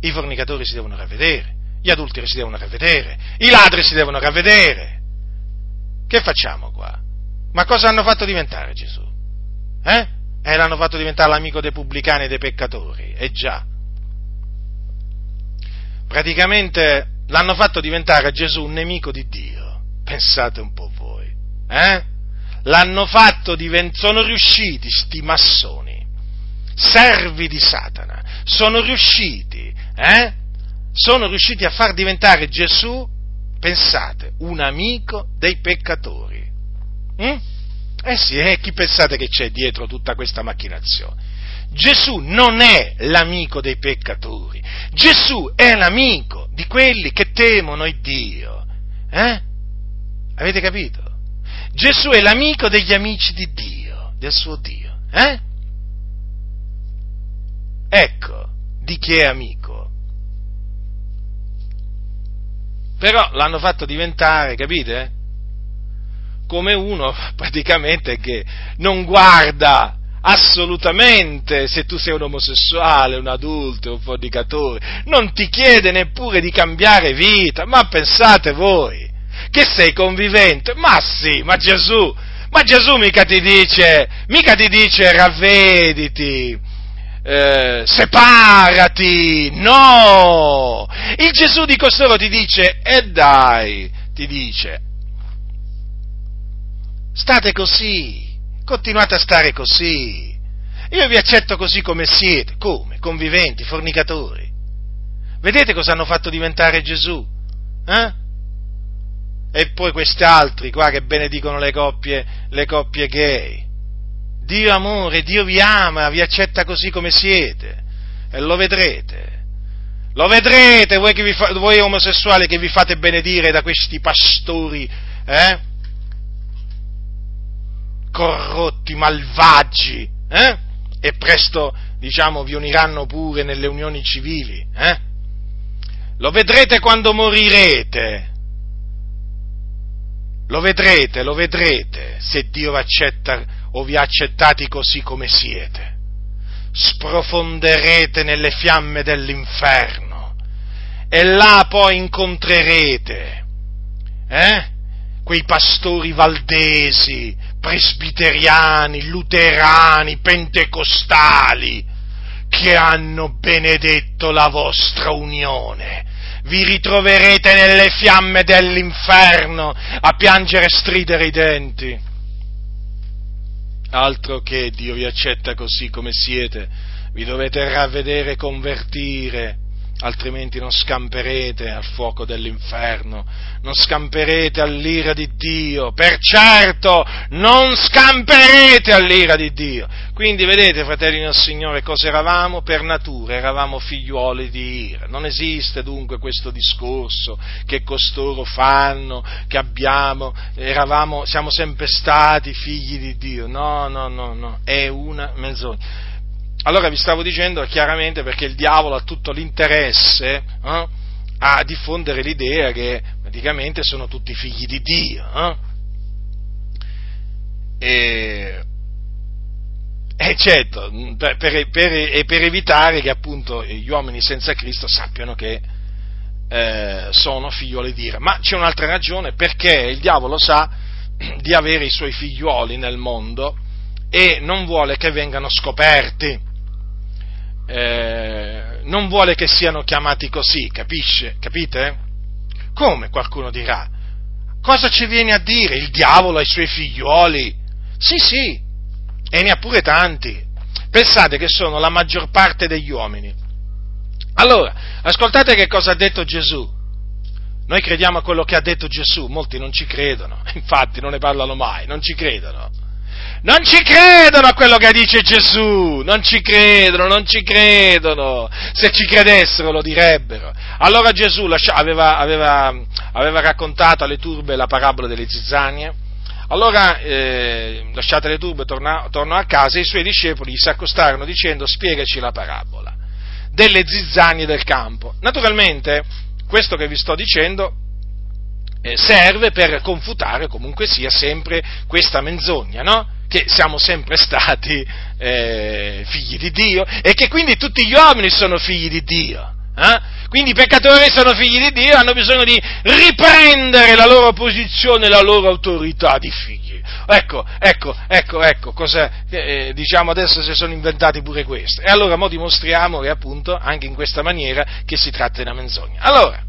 i fornicatori si devono ravvedere, gli adulteri si devono ravvedere, i ladri si devono ravvedere. Che facciamo qua? Ma cosa hanno fatto diventare Gesù? Eh? E l'hanno fatto diventare l'amico dei pubblicani e dei peccatori, eh già. Praticamente l'hanno fatto diventare Gesù un nemico di Dio. Pensate un po' voi. Eh? L'hanno fatto diventare, sono riusciti sti massoni servi di Satana, sono riusciti, eh? sono riusciti a far diventare Gesù, pensate, un amico dei peccatori. Mm? Eh sì, eh, chi pensate che c'è dietro tutta questa macchinazione? Gesù non è l'amico dei peccatori, Gesù è l'amico di quelli che temono il Dio. Eh? Avete capito? Gesù è l'amico degli amici di Dio, del suo Dio. Eh? Ecco di chi è amico. Però l'hanno fatto diventare, capite? Come uno praticamente che non guarda assolutamente se tu sei un omosessuale, un adulto, un fornicatore, non ti chiede neppure di cambiare vita, ma pensate voi che sei convivente, ma sì, ma Gesù, ma Gesù mica ti dice, mica ti dice ravvediti, eh, separati, no! Il Gesù di costoro ti dice, e dai, ti dice, state così, continuate a stare così, io vi accetto così come siete, come? Conviventi, fornicatori. Vedete cosa hanno fatto diventare Gesù? Eh? E poi questi altri qua che benedicono le coppie, le coppie gay. Dio amore, Dio vi ama, vi accetta così come siete. E lo vedrete. Lo vedrete voi, che vi fa, voi omosessuali che vi fate benedire da questi pastori, eh? Corrotti, malvagi, eh? E presto, diciamo, vi uniranno pure nelle unioni civili, eh? Lo vedrete quando morirete. Lo vedrete, lo vedrete, se Dio accetta o vi accettati così come siete sprofonderete nelle fiamme dell'inferno e là poi incontrerete eh, quei pastori valdesi, presbiteriani, luterani, pentecostali che hanno benedetto la vostra unione. Vi ritroverete nelle fiamme dell'inferno a piangere e stridere i denti altro che Dio vi accetta così come siete, vi dovete ravvedere e convertire, altrimenti non scamperete al fuoco dell'inferno, non scamperete all'ira di Dio, per certo non scamperete all'ira di Dio. Quindi vedete, fratelli del Signore, cosa eravamo? Per natura eravamo figliuoli di ira. Non esiste dunque questo discorso che costoro fanno, che abbiamo, eravamo, siamo sempre stati figli di Dio. No, no, no, no, è una menzogna. Allora vi stavo dicendo chiaramente perché il diavolo ha tutto l'interesse eh, a diffondere l'idea che praticamente sono tutti figli di Dio. Eh? E, e certo, per, per, per, per evitare che appunto gli uomini senza Cristo sappiano che eh, sono figlioli di Ira. Ma c'è un'altra ragione, perché il diavolo sa di avere i suoi figlioli nel mondo e non vuole che vengano scoperti eh, non vuole che siano chiamati così, capisce? Capite? Come qualcuno dirà? Cosa ci viene a dire il diavolo ai suoi figlioli? Sì, sì, e ne ha pure tanti. Pensate che sono la maggior parte degli uomini. Allora, ascoltate che cosa ha detto Gesù. Noi crediamo a quello che ha detto Gesù, molti non ci credono, infatti non ne parlano mai, non ci credono. Non ci credono a quello che dice Gesù, non ci credono, non ci credono. Se ci credessero lo direbbero. Allora Gesù aveva, aveva, aveva raccontato alle turbe la parabola delle zizzanie. Allora, eh, lasciate le turbe, tornò, a casa e i suoi discepoli si accostarono dicendo spiegaci la parabola delle zizzanie del campo. Naturalmente, questo che vi sto dicendo serve per confutare comunque sia sempre questa menzogna, no? che siamo sempre stati eh, figli di Dio e che quindi tutti gli uomini sono figli di Dio. Eh? Quindi i peccatori sono figli di Dio, hanno bisogno di riprendere la loro posizione, la loro autorità di figli. Ecco, ecco, ecco, ecco, cosa, eh, diciamo adesso si sono inventati pure questo. E allora mo dimostriamo che appunto anche in questa maniera che si tratta di una menzogna. Allora,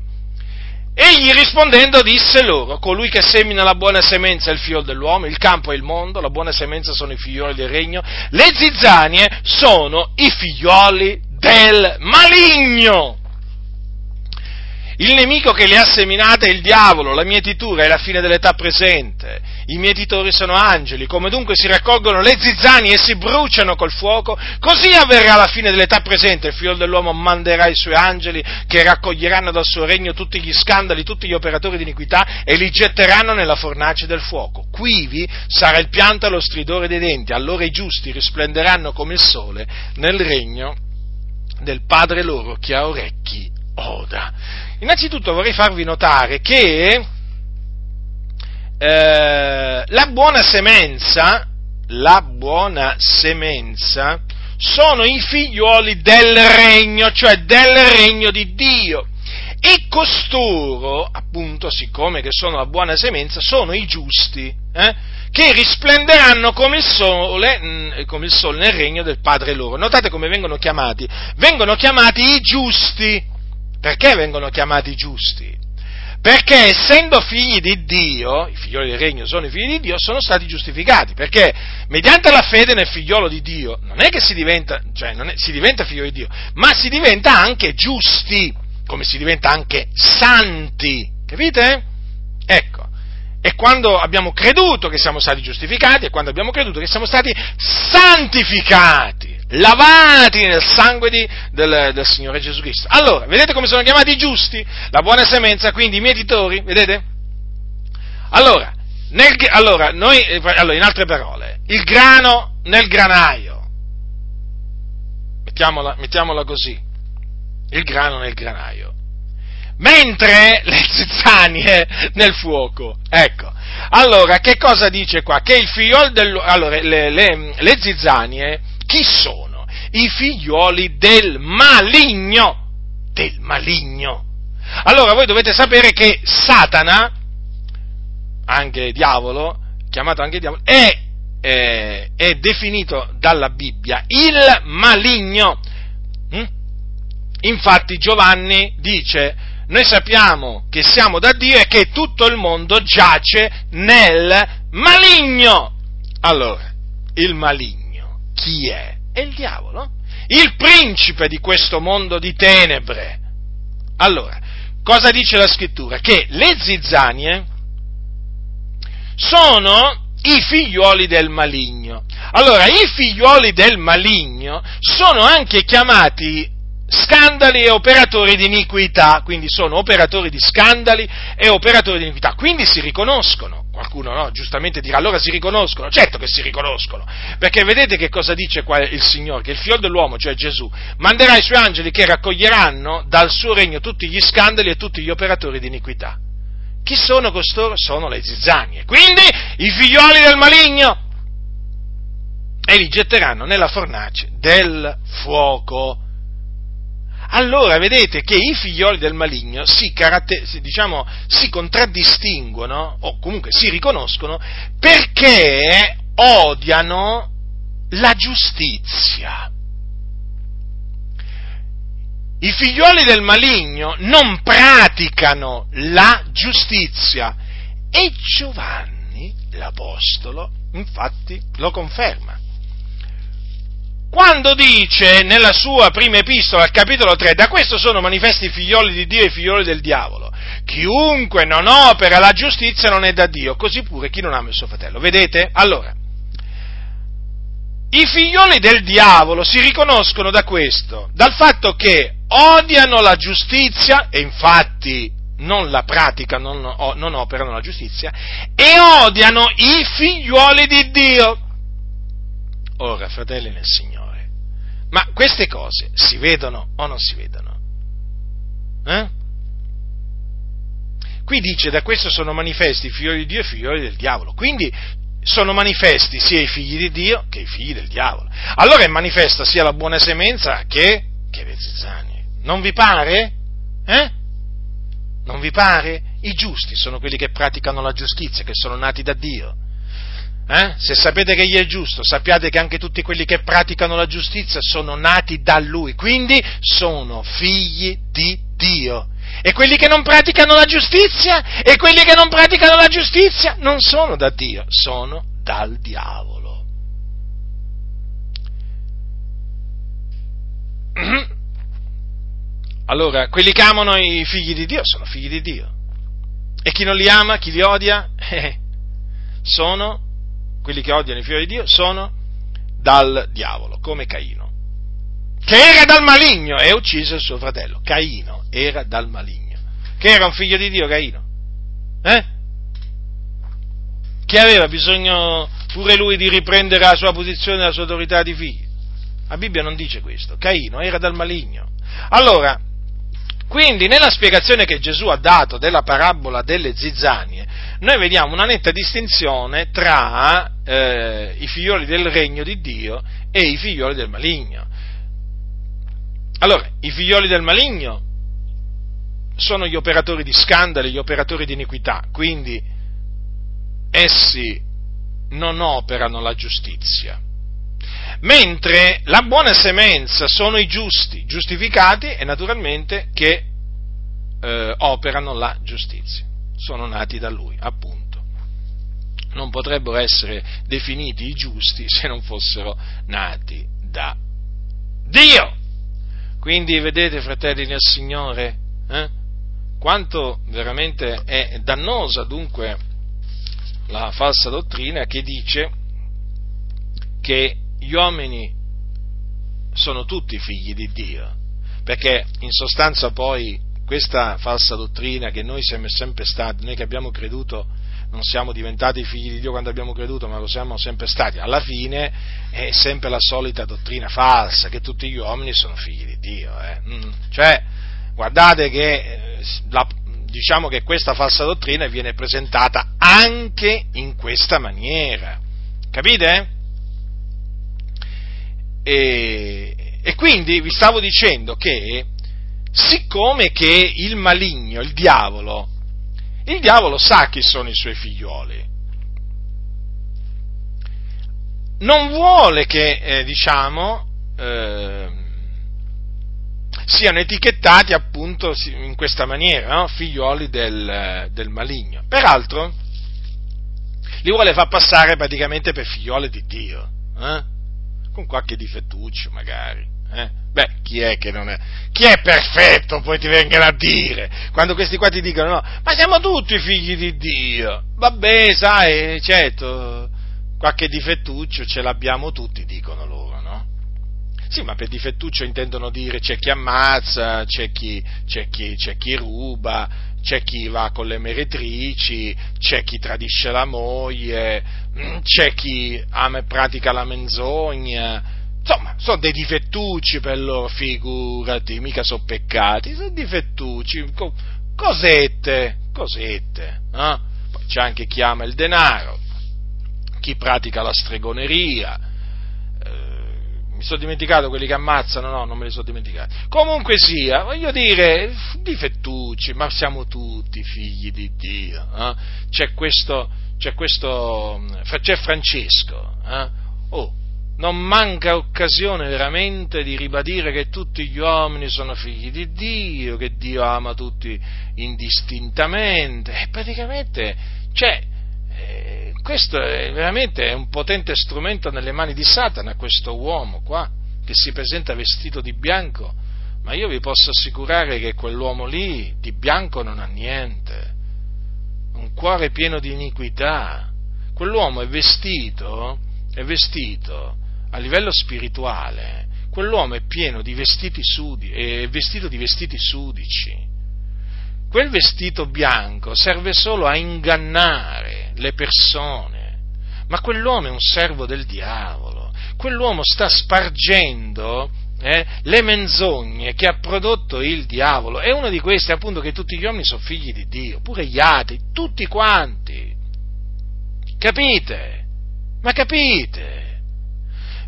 Egli rispondendo disse loro, colui che semina la buona semenza è il figlio dell'uomo, il campo è il mondo, la buona semenza sono i figlioli del regno, le zizzanie sono i figlioli del maligno. Il nemico che le ha seminate è il diavolo, la mietitura è la fine dell'età presente, i mietitori sono angeli, come dunque si raccolgono le zizzanie e si bruciano col fuoco, così avverrà la fine dell'età presente, il figlio dell'uomo manderà i suoi angeli che raccoglieranno dal suo regno tutti gli scandali, tutti gli operatori di iniquità e li getteranno nella fornace del fuoco. Quivi sarà il pianto e lo stridore dei denti, allora i giusti risplenderanno come il sole nel regno del Padre loro che ha orecchi oda. Innanzitutto vorrei farvi notare che eh, la buona semenza, la buona semenza, sono i figliuoli del regno, cioè del regno di Dio. E costoro, appunto, siccome che sono la buona semenza, sono i giusti, eh, che risplenderanno come il, sole, mm, come il sole nel regno del Padre loro. Notate come vengono chiamati? Vengono chiamati i giusti. Perché vengono chiamati giusti? Perché essendo figli di Dio, i figlioli del regno sono i figli di Dio, sono stati giustificati, perché mediante la fede nel figliolo di Dio non è che si diventa, cioè è, si diventa figlio di Dio, ma si diventa anche giusti, come si diventa anche santi, capite? Ecco, e quando abbiamo creduto che siamo stati giustificati e quando abbiamo creduto che siamo stati santificati, lavati nel sangue di, del, del, Signore Gesù Cristo. Allora, vedete come sono chiamati i giusti? La buona semenza, quindi i mietitori, vedete? Allora, nel, allora, noi, allora, in altre parole, il grano nel granaio, mettiamola, mettiamola così, il grano nel granaio mentre le zizzanie nel fuoco. Ecco. Allora, che cosa dice qua? Che il figliolo del... Allora, le, le, le zizzanie, chi sono? I figlioli del maligno. Del maligno. Allora, voi dovete sapere che Satana, anche diavolo, chiamato anche diavolo, è, è, è definito dalla Bibbia il maligno. Hm? Infatti Giovanni dice noi sappiamo che siamo da Dio e che tutto il mondo giace nel maligno. Allora, il maligno chi è? È il diavolo, il principe di questo mondo di tenebre. Allora, cosa dice la scrittura? Che le zizzanie sono i figlioli del maligno. Allora, i figlioli del maligno sono anche chiamati scandali e operatori di iniquità, quindi sono operatori di scandali e operatori di iniquità, quindi si riconoscono. Qualcuno no, giustamente dirà allora si riconoscono, certo che si riconoscono, perché vedete che cosa dice qua il Signore, che il figlio dell'uomo, cioè Gesù, manderà i suoi angeli che raccoglieranno dal suo regno tutti gli scandali e tutti gli operatori di iniquità. Chi sono costoro? Sono le zizzanie, quindi i figlioli del maligno, e li getteranno nella fornace del fuoco allora vedete che i figlioli del maligno si, caratter- diciamo, si contraddistinguono, o comunque si riconoscono, perché odiano la giustizia. I figlioli del maligno non praticano la giustizia e Giovanni, l'Apostolo, infatti lo conferma quando dice nella sua prima epistola, al capitolo 3, da questo sono manifesti i figlioli di Dio e i figlioli del diavolo. Chiunque non opera la giustizia non è da Dio, così pure chi non ama il suo fratello. Vedete? Allora, i figlioli del diavolo si riconoscono da questo, dal fatto che odiano la giustizia, e infatti non la praticano, non, non operano la giustizia, e odiano i figlioli di Dio. Ora, fratelli nel Signore, ma queste cose si vedono o non si vedono? Eh? Qui dice da questo sono manifesti i figli di Dio e i figli del diavolo. Quindi sono manifesti sia i figli di Dio che i figli del diavolo. Allora è manifesta sia la buona semenza che, che le zizzanie. Non vi pare? Eh? Non vi pare? I giusti sono quelli che praticano la giustizia, che sono nati da Dio. Eh? Se sapete che egli è giusto, sappiate che anche tutti quelli che praticano la giustizia sono nati da lui, quindi sono figli di Dio. E quelli che non praticano la giustizia, e quelli che non praticano la giustizia non sono da Dio, sono dal diavolo. Allora, quelli che amano i figli di Dio sono figli di Dio. E chi non li ama, chi li odia, eh, sono quelli che odiano i figli di Dio, sono dal diavolo, come Caino, che era dal maligno e uccise il suo fratello. Caino era dal maligno. Che era un figlio di Dio, Caino? Eh? Che aveva bisogno pure lui di riprendere la sua posizione e la sua autorità di figlio. La Bibbia non dice questo. Caino era dal maligno. Allora, quindi nella spiegazione che Gesù ha dato della parabola delle zizzanie, noi vediamo una netta distinzione tra eh, i figlioli del regno di Dio e i figlioli del maligno. Allora, i figlioli del maligno sono gli operatori di scandali, gli operatori di iniquità, quindi essi non operano la giustizia mentre la buona semenza sono i giusti, giustificati e naturalmente che eh, operano la giustizia, sono nati da lui, appunto. Non potrebbero essere definiti i giusti se non fossero nati da Dio. Quindi vedete, fratelli nel Signore, eh, quanto veramente è dannosa dunque la falsa dottrina che dice che gli uomini sono tutti figli di Dio, perché in sostanza poi questa falsa dottrina che noi siamo sempre stati, noi che abbiamo creduto, non siamo diventati figli di Dio quando abbiamo creduto, ma lo siamo sempre stati, alla fine è sempre la solita dottrina falsa, che tutti gli uomini sono figli di Dio. Eh. Mm. Cioè, guardate che eh, la, diciamo che questa falsa dottrina viene presentata anche in questa maniera. Capite? E, e quindi vi stavo dicendo che siccome che il maligno, il diavolo, il diavolo sa chi sono i suoi figlioli, non vuole che, eh, diciamo, eh, siano etichettati appunto in questa maniera, no? figlioli del, del, maligno. Peraltro, li vuole far passare praticamente per figlioli di Dio. Eh? con qualche difettuccio magari. Eh? Beh, chi è che non è? Chi è perfetto poi ti vengano a dire? Quando questi qua ti dicono no, ma siamo tutti figli di Dio. Vabbè, sai, certo, qualche difettuccio ce l'abbiamo tutti, dicono loro, no? Sì, ma per difettuccio intendono dire c'è chi ammazza, c'è chi, c'è chi, c'è chi ruba, c'è chi va con le meretrici, c'è chi tradisce la moglie, mm, c'è chi ama e pratica la menzogna, insomma, sono dei difettucci per loro, figurati, mica sono peccati, sono difettucci, cosette, cosette, eh? Poi c'è anche chi ama il denaro, chi pratica la stregoneria, mi sono dimenticato quelli che ammazzano, no, non me li sono dimenticati. Comunque sia, voglio dire, difettucci, ma siamo tutti figli di Dio. Eh? C'è questo, c'è questo, c'è Francesco, eh? oh, non manca occasione veramente di ribadire che tutti gli uomini sono figli di Dio, che Dio ama tutti indistintamente, e praticamente, cioè, eh, questo è veramente un potente strumento nelle mani di Satana, questo uomo qua, che si presenta vestito di bianco, ma io vi posso assicurare che quell'uomo lì di bianco non ha niente, un cuore pieno di iniquità, quell'uomo è vestito, è vestito a livello spirituale, quell'uomo è pieno di vestiti sudi, è vestito di vestiti sudici, quel vestito bianco serve solo a ingannare le persone, ma quell'uomo è un servo del diavolo, quell'uomo sta spargendo eh, le menzogne che ha prodotto il diavolo, e uno di questi è appunto che tutti gli uomini sono figli di Dio, pure gli atei, tutti quanti. Capite? Ma capite?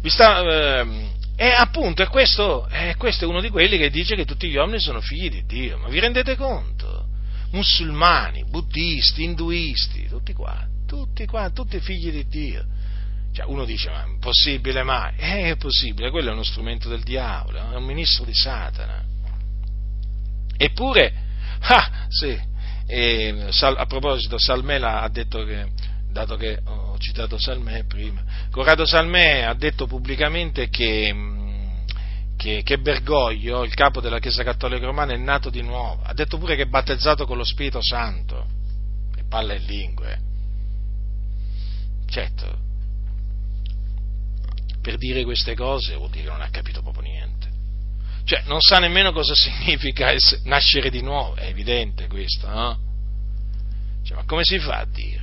Sta, eh, e appunto, è questo, è questo, è uno di quelli che dice che tutti gli uomini sono figli di Dio. Ma vi rendete conto? Musulmani, buddisti, induisti, tutti qua, tutti qua, tutti figli di Dio. Cioè, uno dice, ma è impossibile mai? Eh, è possibile, quello è uno strumento del diavolo, è un ministro di Satana. Eppure, ah, sì, e, a proposito, Salmela ha detto che dato che ho citato Salmè prima, Corrado Salmè ha detto pubblicamente che, che, che, Bergoglio, il capo della Chiesa Cattolica Romana, è nato di nuovo, ha detto pure che è battezzato con lo Spirito Santo, e parla in lingue. Certo, per dire queste cose vuol dire che non ha capito proprio niente. Cioè, non sa nemmeno cosa significa nascere di nuovo, è evidente questo, no? Cioè, ma come si fa a dire?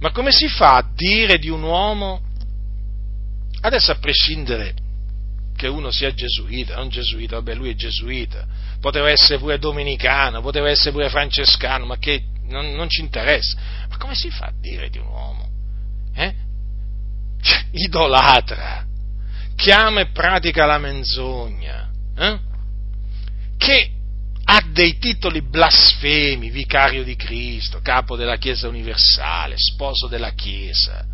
Ma come si fa a dire di un uomo, adesso a prescindere che uno sia gesuita, non gesuita, vabbè lui è gesuita, poteva essere pure domenicano, poteva essere pure francescano, ma che non, non ci interessa, ma come si fa a dire di un uomo? Eh? Cioè, idolatra, chiama e pratica la menzogna, eh? che ha dei titoli blasfemi, vicario di Cristo, capo della Chiesa universale, sposo della Chiesa.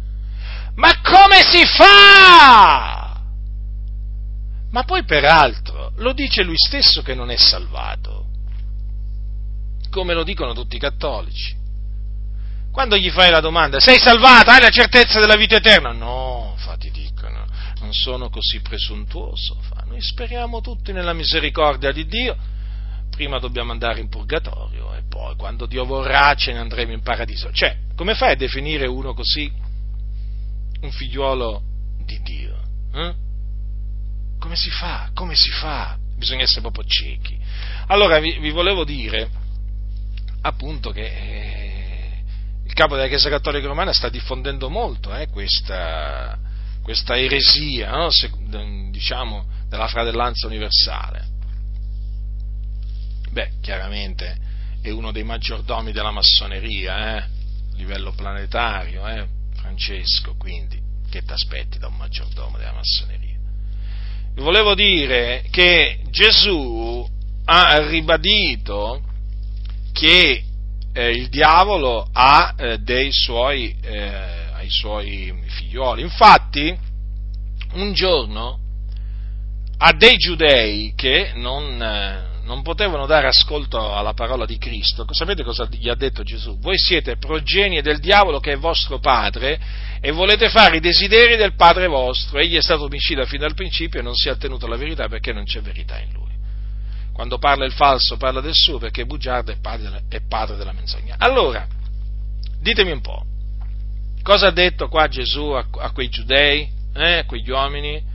Ma come si fa? Ma poi peraltro lo dice lui stesso che non è salvato. come lo dicono tutti i cattolici. Quando gli fai la domanda, sei salvata, hai la certezza della vita eterna? No, infatti dicono, non sono così presuntuoso, noi speriamo tutti nella misericordia di Dio, prima dobbiamo andare in purgatorio e poi quando Dio vorrà ce ne andremo in paradiso. Cioè, come fai a definire uno così un figliuolo di Dio? Eh? Come si fa? Come si fa? Bisogna essere proprio ciechi. Allora vi, vi volevo dire appunto che eh, il capo della Chiesa Cattolica Romana sta diffondendo molto eh, questa, questa, eresia, no? Se, diciamo, della fratellanza universale. Beh, chiaramente è uno dei maggiordomi della massoneria, eh? a livello planetario, eh? Francesco, quindi che ti aspetti da un maggiordomo della massoneria? Volevo dire che Gesù ha ribadito che eh, il diavolo ha eh, dei suoi, eh, ai suoi figlioli. Infatti, un giorno a dei giudei che non, eh, non, potevano dare ascolto alla parola di Cristo, sapete cosa gli ha detto Gesù? Voi siete progenie del diavolo che è vostro padre e volete fare i desideri del padre vostro. Egli è stato omicida fin dal principio e non si è attenuto alla verità perché non c'è verità in lui. Quando parla il falso parla del suo perché è bugiardo e padre, è padre della menzogna. Allora, ditemi un po', cosa ha detto qua Gesù a, a quei giudei, eh, a quegli uomini?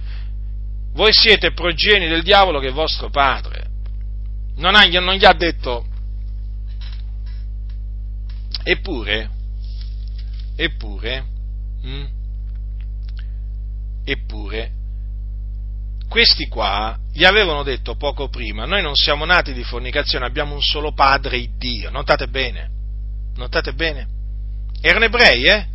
Voi siete progeni del diavolo che è vostro padre. Non, ha, non gli ha detto, eppure, eppure, hm, eppure, questi qua gli avevano detto poco prima, noi non siamo nati di fornicazione, abbiamo un solo padre, Dio. Notate bene, notate bene. Erano ebrei, eh?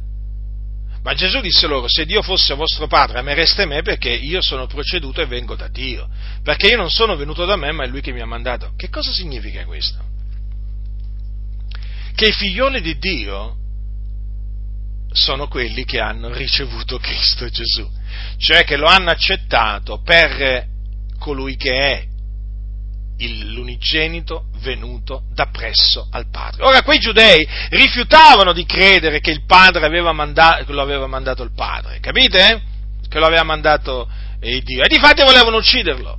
Ma Gesù disse loro, se Dio fosse vostro padre, amereste me perché io sono proceduto e vengo da Dio. Perché io non sono venuto da me, ma è Lui che mi ha mandato. Che cosa significa questo? Che i figlioli di Dio sono quelli che hanno ricevuto Cristo Gesù cioè che lo hanno accettato per colui che è l'unigenito venuto da presso al Padre. Ora quei giudei rifiutavano di credere che il Padre aveva mandato, lo aveva mandato il Padre, capite? Che lo aveva mandato eh, Dio. E di fatti volevano ucciderlo.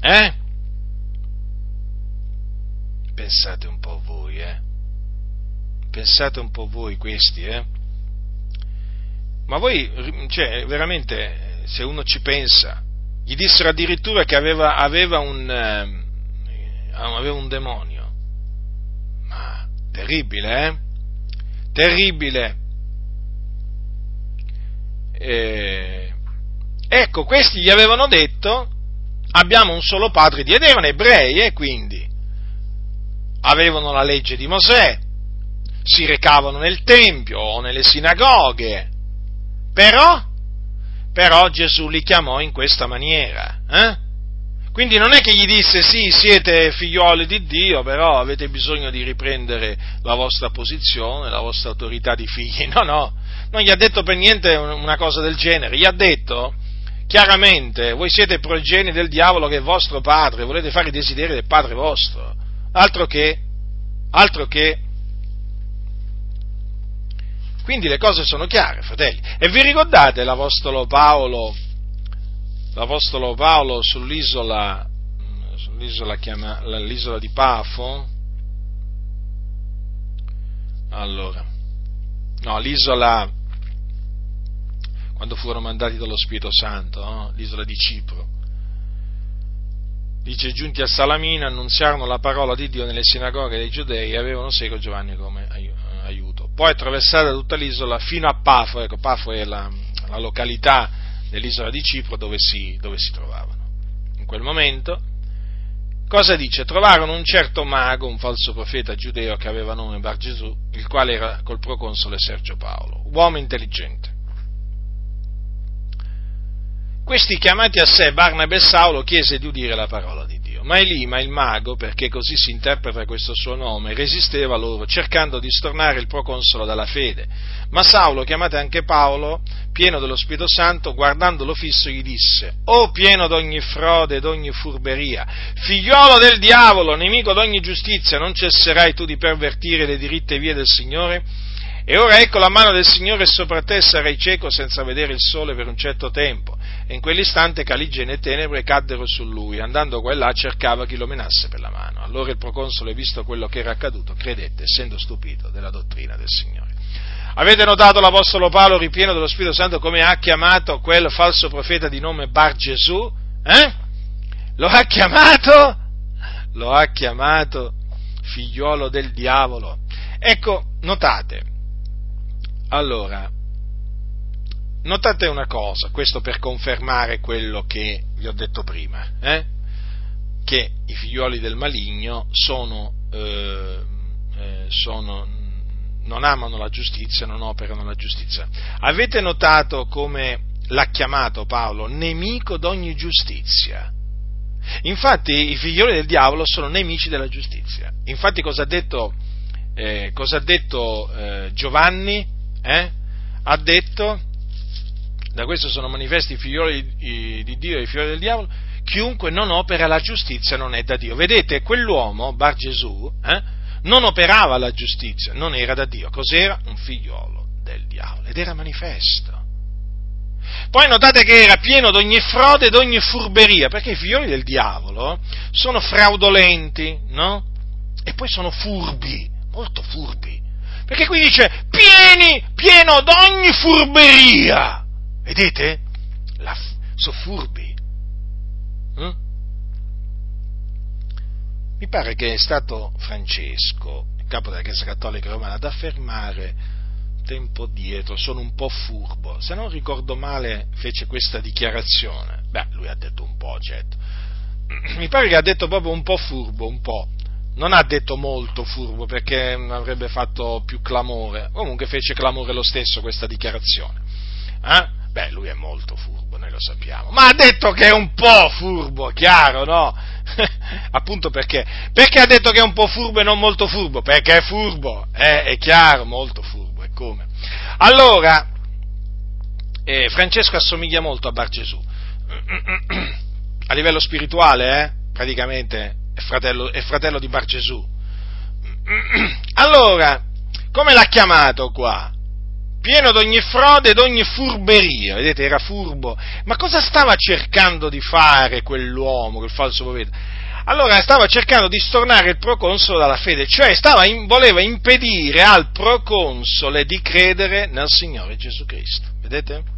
Eh? Pensate un po' voi, eh? Pensate un po' voi questi, eh? Ma voi, cioè, veramente, se uno ci pensa, gli dissero addirittura che aveva, aveva, un, eh, aveva un demonio. Ma terribile, eh? Terribile. Eh, ecco, questi gli avevano detto, abbiamo un solo padre di ed erano ebrei, eh, quindi avevano la legge di Mosè, si recavano nel Tempio o nelle sinagoghe, però, però Gesù li chiamò in questa maniera. Eh? Quindi non è che gli disse sì, siete figlioli di Dio, però avete bisogno di riprendere la vostra posizione, la vostra autorità di figli. No, no, non gli ha detto per niente una cosa del genere, gli ha detto chiaramente, voi siete progeni del diavolo che è vostro padre, volete fare i desideri del padre vostro. Altro che, altro che quindi le cose sono chiare, fratelli. E vi ricordate l'Apostolo Paolo, l'Apostolo Paolo sull'isola, sull'isola, chiama, l'isola di Pafo? Allora, no, l'isola, quando furono mandati dallo Spirito Santo, no? l'isola di Cipro. Dice, giunti a Salamina, annunziarono la parola di Dio nelle sinagoghe dei giudei e avevano seguito Giovanni come aiuto poi attraversata tutta l'isola fino a Pafo, ecco, Pafo è la, la località dell'isola di Cipro dove si, dove si trovavano. In quel momento, cosa dice? Trovarono un certo mago, un falso profeta giudeo che aveva nome Bar Gesù, il quale era col proconsole Sergio Paolo, uomo intelligente. Questi chiamati a sé, Barnabé e Saulo, chiese di udire la parola di Dio. Ma Elima, il mago, perché così si interpreta questo suo nome, resisteva loro, cercando di stornare il proconsolo dalla fede. Ma Saulo, chiamato anche Paolo, pieno dello Spirito Santo, guardandolo fisso, gli disse, O pieno d'ogni frode ed ogni furberia, figliolo del diavolo, nemico d'ogni giustizia, non cesserai tu di pervertire le diritte vie del Signore? E ora ecco la mano del Signore sopra te, sarai cieco senza vedere il sole per un certo tempo. E in quell'istante caligine e tenebre caddero su lui, andando qua e là cercava chi lo menasse per la mano. Allora il proconsole, visto quello che era accaduto, credette, essendo stupito della dottrina del Signore. Avete notato l'Apostolo Paolo, ripieno dello Spirito Santo, come ha chiamato quel falso profeta di nome Bar Gesù? Eh? Lo ha chiamato? Lo ha chiamato figliuolo del diavolo. Ecco, notate, allora, notate una cosa, questo per confermare quello che vi ho detto prima, eh? che i figlioli del maligno sono, eh, eh, sono, non amano la giustizia, non operano la giustizia. Avete notato come l'ha chiamato Paolo nemico d'ogni giustizia? Infatti i figlioli del diavolo sono nemici della giustizia. Infatti cosa ha detto, eh, cosa ha detto eh, Giovanni? Eh, ha detto, da questo sono manifesti i figlioli di Dio e i figlioli del diavolo, chiunque non opera la giustizia non è da Dio. Vedete, quell'uomo, Bar Gesù, eh, non operava la giustizia, non era da Dio. Cos'era? Un figliolo del diavolo ed era manifesto. Poi notate che era pieno di ogni frode ed ogni furberia, perché i figlioli del diavolo sono fraudolenti, no? E poi sono furbi, molto furbi. Perché qui dice pieni, pieno d'ogni furberia. Vedete? La, sono furbi. Hm? Mi pare che è stato Francesco, il capo della Chiesa Cattolica Romana, ad affermare tempo dietro, sono un po' furbo. Se non ricordo male, fece questa dichiarazione. Beh, lui ha detto un po', certo. Mi pare che ha detto proprio un po' furbo, un po' non ha detto molto furbo perché avrebbe fatto più clamore, comunque fece clamore lo stesso questa dichiarazione. Eh? Beh, lui è molto furbo, noi lo sappiamo, ma ha detto che è un po' furbo, chiaro, no? Appunto perché? Perché ha detto che è un po' furbo e non molto furbo? Perché è furbo, eh? è chiaro, molto furbo, è come? Allora, eh, Francesco assomiglia molto a Bar Gesù, a livello spirituale, eh? praticamente è fratello, è fratello di Bar Gesù. Allora, come l'ha chiamato qua? Pieno d'ogni frode ed ogni furberia, vedete, era furbo. Ma cosa stava cercando di fare quell'uomo, quel falso profeta? Allora stava cercando di stornare il proconsole dalla fede, cioè in, voleva impedire al proconsole di credere nel Signore Gesù Cristo. Vedete?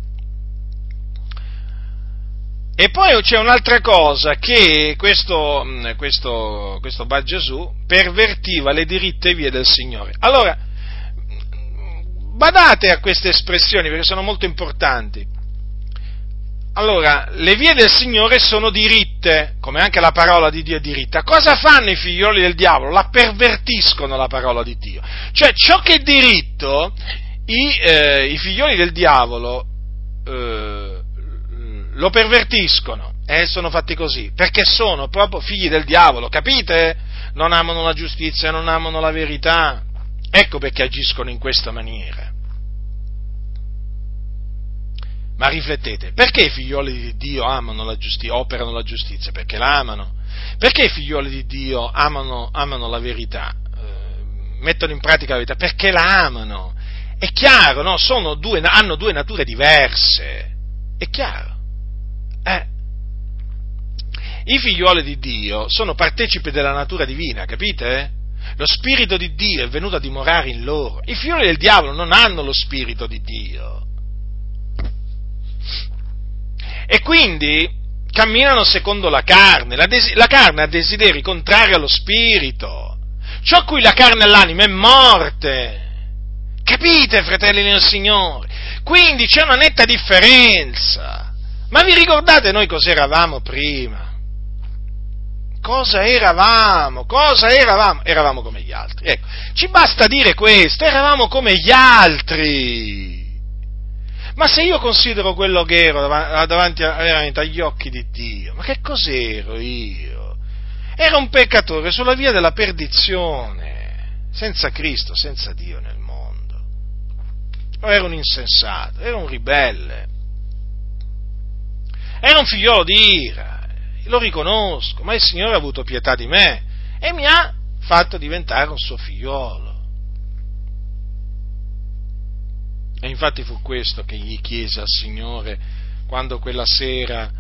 E poi c'è un'altra cosa, che questo, mm, questo, questo Bar Gesù pervertiva le diritte vie del Signore. Allora, badate a queste espressioni perché sono molto importanti. Allora, le vie del Signore sono diritte, come anche la parola di Dio è diritta. Cosa fanno i figlioli del diavolo? La pervertiscono la parola di Dio. Cioè, ciò che è diritto, i, eh, i figlioli del diavolo eh, lo pervertiscono e sono fatti così, perché sono proprio figli del diavolo, capite? Non amano la giustizia, non amano la verità. Ecco perché agiscono in questa maniera. Ma riflettete, perché i figlioli di Dio amano la giustizia, operano la giustizia? Perché la amano. Perché i figlioli di Dio amano, amano la verità? Eh, mettono in pratica la verità? Perché la amano. È chiaro, no? Due, hanno due nature diverse. È chiaro. Eh. I figliuoli di Dio sono partecipi della natura divina, capite? Lo Spirito di Dio è venuto a dimorare in loro. I figlioli del diavolo non hanno lo Spirito di Dio. E quindi camminano secondo la carne. La, des- la carne ha desideri contrari allo Spirito. Ciò a cui la carne e l'anima è morte. Capite, fratelli nel Signore? Quindi c'è una netta differenza. Ma vi ricordate noi cosa eravamo prima? Cosa eravamo? Cosa eravamo? Eravamo come gli altri. Ecco, ci basta dire questo, eravamo come gli altri. Ma se io considero quello che ero davanti, veramente agli occhi di Dio, ma che cos'ero io? Era un peccatore sulla via della perdizione, senza Cristo, senza Dio nel mondo. Era un insensato, era un ribelle, era un figliolo di ira, lo riconosco, ma il Signore ha avuto pietà di me e mi ha fatto diventare un suo figliolo. E infatti fu questo che gli chiese al Signore quando quella sera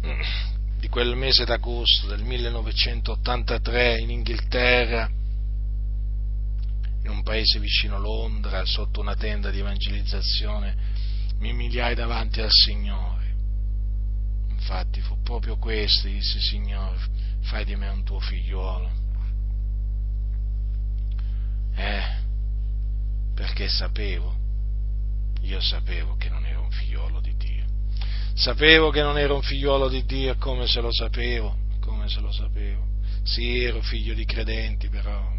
di quel mese d'agosto del 1983 in Inghilterra, in un paese vicino Londra, sotto una tenda di evangelizzazione, mi umiliai davanti al Signore. Infatti fu proprio questo, disse Signore, fai di me un tuo figliuolo. Eh, perché sapevo io sapevo che non ero un figliolo di Dio. Sapevo che non ero un figliolo di Dio come se lo sapevo, come se lo sapevo. Sì, ero figlio di credenti, però,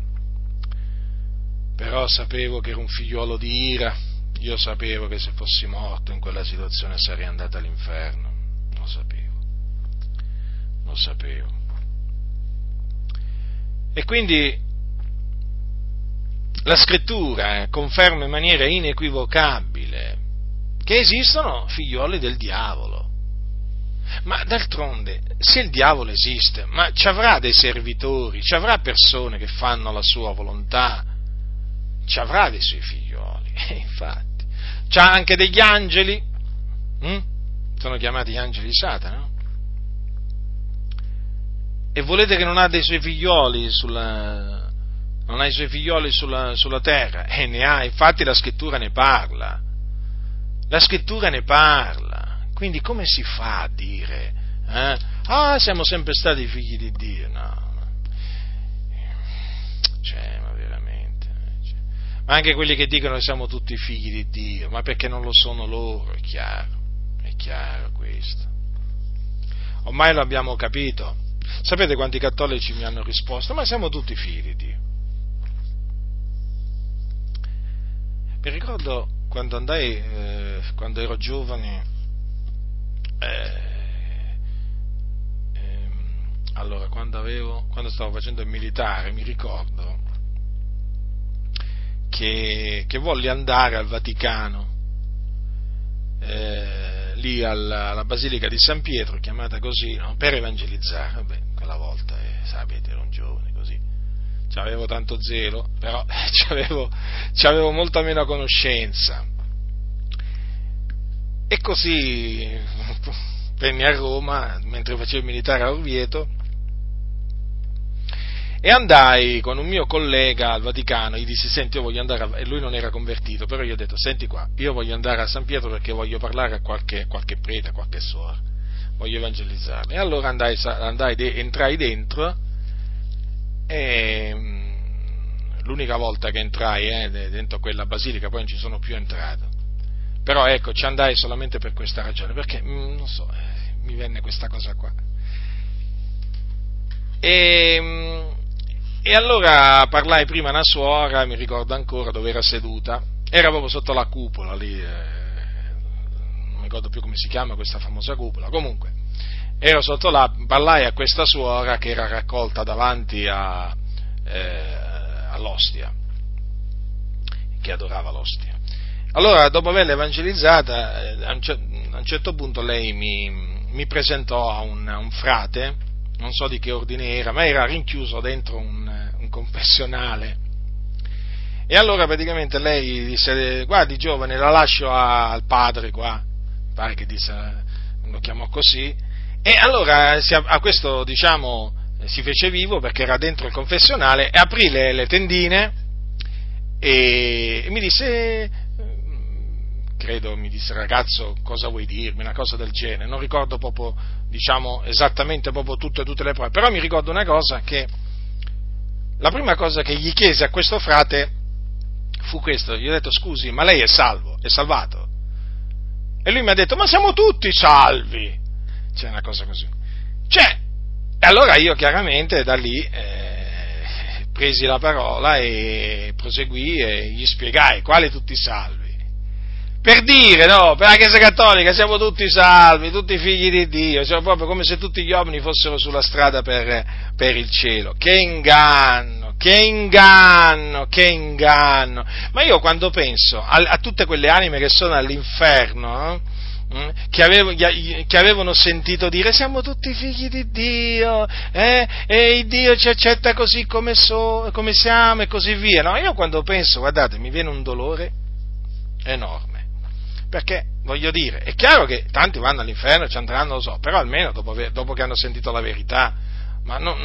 però sapevo che ero un figliolo di ira. Io sapevo che se fossi morto in quella situazione sarei andato all'inferno. Lo sapevo. Lo sapevo. E quindi la scrittura eh, conferma in maniera inequivocabile che esistono figlioli del diavolo. Ma d'altronde, se il diavolo esiste, ma ci avrà dei servitori, ci avrà persone che fanno la sua volontà, ci avrà dei suoi figlioli, e infatti, c'ha anche degli angeli, hm? sono chiamati gli angeli di Satana, no? E volete che non ha dei suoi figlioli sulla, non ha i suoi figlioli sulla, sulla terra, e ne ha, infatti la scrittura ne parla. La scrittura ne parla. Quindi come si fa a dire, eh? ah, siamo sempre stati figli di Dio? No. Cioè, ma veramente. Cioè. Ma anche quelli che dicono che siamo tutti figli di Dio, ma perché non lo sono loro, è chiaro, è chiaro questo. Ormai lo abbiamo capito. Sapete quanti cattolici mi hanno risposto? Ma siamo tutti figli di Dio. Mi ricordo quando andai, eh, quando ero giovane, eh, eh, allora quando, avevo, quando stavo facendo il militare, mi ricordo che, che volli andare al Vaticano, eh, lì alla, alla, Basilica di San Pietro, chiamata così, no? per evangelizzare. Vabbè, quella volta, eh, sapete, ero un giovane avevo tanto zelo, però c'avevo, c'avevo molta meno conoscenza. E così venni a Roma mentre facevo il militare a Orvieto e andai con un mio collega al Vaticano, gli dissi senti io voglio andare, a... e lui non era convertito, però io ho detto senti qua, io voglio andare a San Pietro perché voglio parlare a qualche, qualche prete, a qualche suora, voglio evangelizzarli. E allora andai, andai, entrai dentro e mm, l'unica volta che entrai eh, dentro quella basilica, poi non ci sono più entrato. Però ecco, ci andai solamente per questa ragione, perché mm, non so, eh, mi venne questa cosa qua. E, mm, e allora parlai prima a una suora, mi ricordo ancora dove era seduta, era proprio sotto la cupola lì, eh, non mi ricordo più come si chiama questa famosa cupola, comunque ero sotto là, parlai a questa suora che era raccolta davanti a, eh, all'ostia, che adorava l'ostia. Allora, dopo averla evangelizzata, eh, a un certo punto lei mi, mi presentò a un, a un, frate, non so di che ordine era, ma era rinchiuso dentro un, un confessionale. E allora praticamente lei disse, guardi giovane, la lascio al padre qua, pare che disse, lo chiamò così, e allora a questo, diciamo, si fece vivo perché era dentro il confessionale e aprì le, le tendine e, e mi disse, credo mi disse ragazzo cosa vuoi dirmi, una cosa del genere, non ricordo proprio diciamo esattamente proprio tutte, tutte le prove, però mi ricordo una cosa che la prima cosa che gli chiese a questo frate fu questo, gli ho detto scusi ma lei è salvo, è salvato? E lui mi ha detto ma siamo tutti salvi, c'è una cosa così. Cioè, e allora io chiaramente da lì eh, presi la parola e proseguì e gli spiegai quali tutti salvi. Per dire, no, per la Chiesa Cattolica siamo tutti salvi, tutti figli di Dio, siamo proprio come se tutti gli uomini fossero sulla strada per, per il cielo. Che inganno, che inganno, che inganno. Ma io quando penso a, a tutte quelle anime che sono all'inferno, eh, Mm? Che, avevo, che, avevano sentito dire siamo tutti figli di Dio eh? e Dio ci accetta così come, so, come siamo e così via. No, io quando penso, guardate, mi viene un dolore enorme. Perché, voglio dire, è chiaro che tanti vanno all'inferno, ci andranno, lo so, però almeno dopo, dopo che hanno sentito la verità, ma non,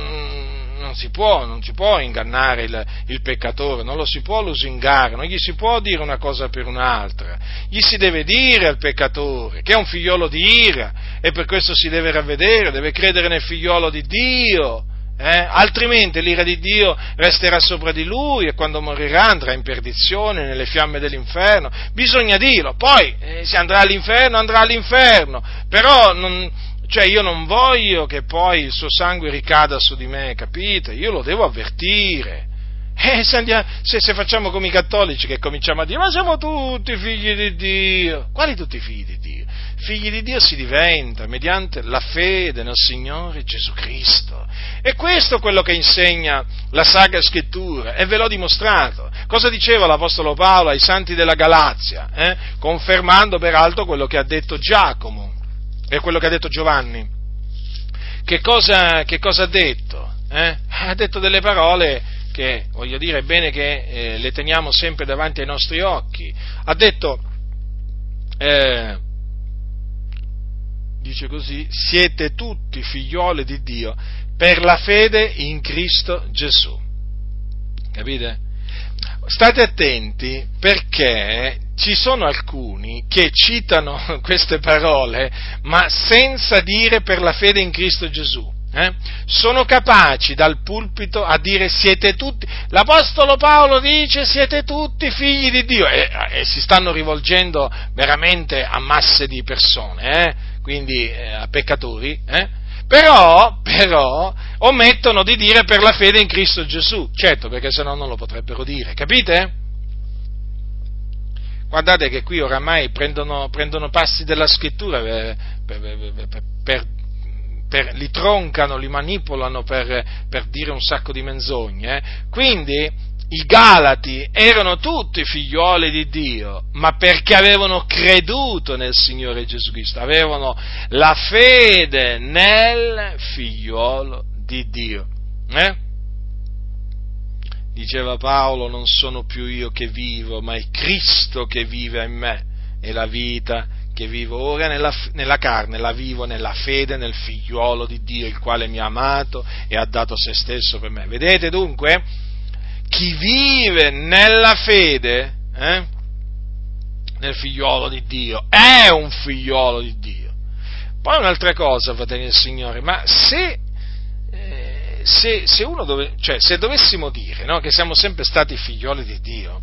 non, si, può, non si può ingannare il, il, peccatore, non lo si può lusingare, non gli si può dire una cosa per un'altra, gli si deve dire al peccatore che è un figliolo di ira e per questo si deve ravvedere, deve credere nel figliolo di Dio. Eh? altrimenti l'ira di Dio resterà sopra di lui e quando morirà andrà in perdizione nelle fiamme dell'inferno. Bisogna dirlo, poi eh, se andrà all'inferno andrà all'inferno, però non, cioè io non voglio che poi il suo sangue ricada su di me, capite? Io lo devo avvertire. Eh, se, andiamo, se, se, facciamo come i cattolici che cominciamo a dire ma siamo tutti figli di Dio, quali tutti figli di Dio? Figli di Dio si diventa mediante la fede nel Signore Gesù Cristo. E questo è quello che insegna la Sacra Scrittura e ve l'ho dimostrato. Cosa diceva l'Apostolo Paolo ai santi della Galazia? Eh? Confermando peraltro quello che ha detto Giacomo è quello che ha detto Giovanni. Che cosa, che cosa ha detto? Eh? Ha detto delle parole che, voglio dire, è bene che eh, le teniamo sempre davanti ai nostri occhi. Ha detto, eh, dice così, siete tutti figlioli di Dio per la fede in Cristo Gesù. Capite? State attenti perché ci sono alcuni che citano queste parole, ma senza dire per la fede in Cristo Gesù. Eh? Sono capaci dal pulpito a dire siete tutti, l'Apostolo Paolo dice siete tutti figli di Dio e, e si stanno rivolgendo veramente a masse di persone, eh? quindi eh, a peccatori, eh? però, però omettono di dire per la fede in Cristo Gesù, certo perché se no non lo potrebbero dire, capite? Guardate che qui oramai prendono, prendono passi della scrittura per, per, per, per, li troncano, li manipolano per, dire un sacco di menzogne. Eh? Quindi i Galati erano tutti figlioli di Dio, ma perché avevano creduto nel Signore Gesù Cristo, avevano la fede nel figliolo di Dio. Eh? diceva Paolo, non sono più io che vivo, ma è Cristo che vive in me e la vita che vivo ora nella, nella, carne, la vivo nella fede nel figliuolo di Dio, il quale mi ha amato e ha dato se stesso per me. Vedete dunque? Chi vive nella fede, eh, nel figliuolo di Dio, è un figliuolo di Dio. Poi un'altra cosa, fratelli del Signore, ma se se, se, dove, cioè, se dovessimo dire no, che siamo sempre stati figlioli di Dio,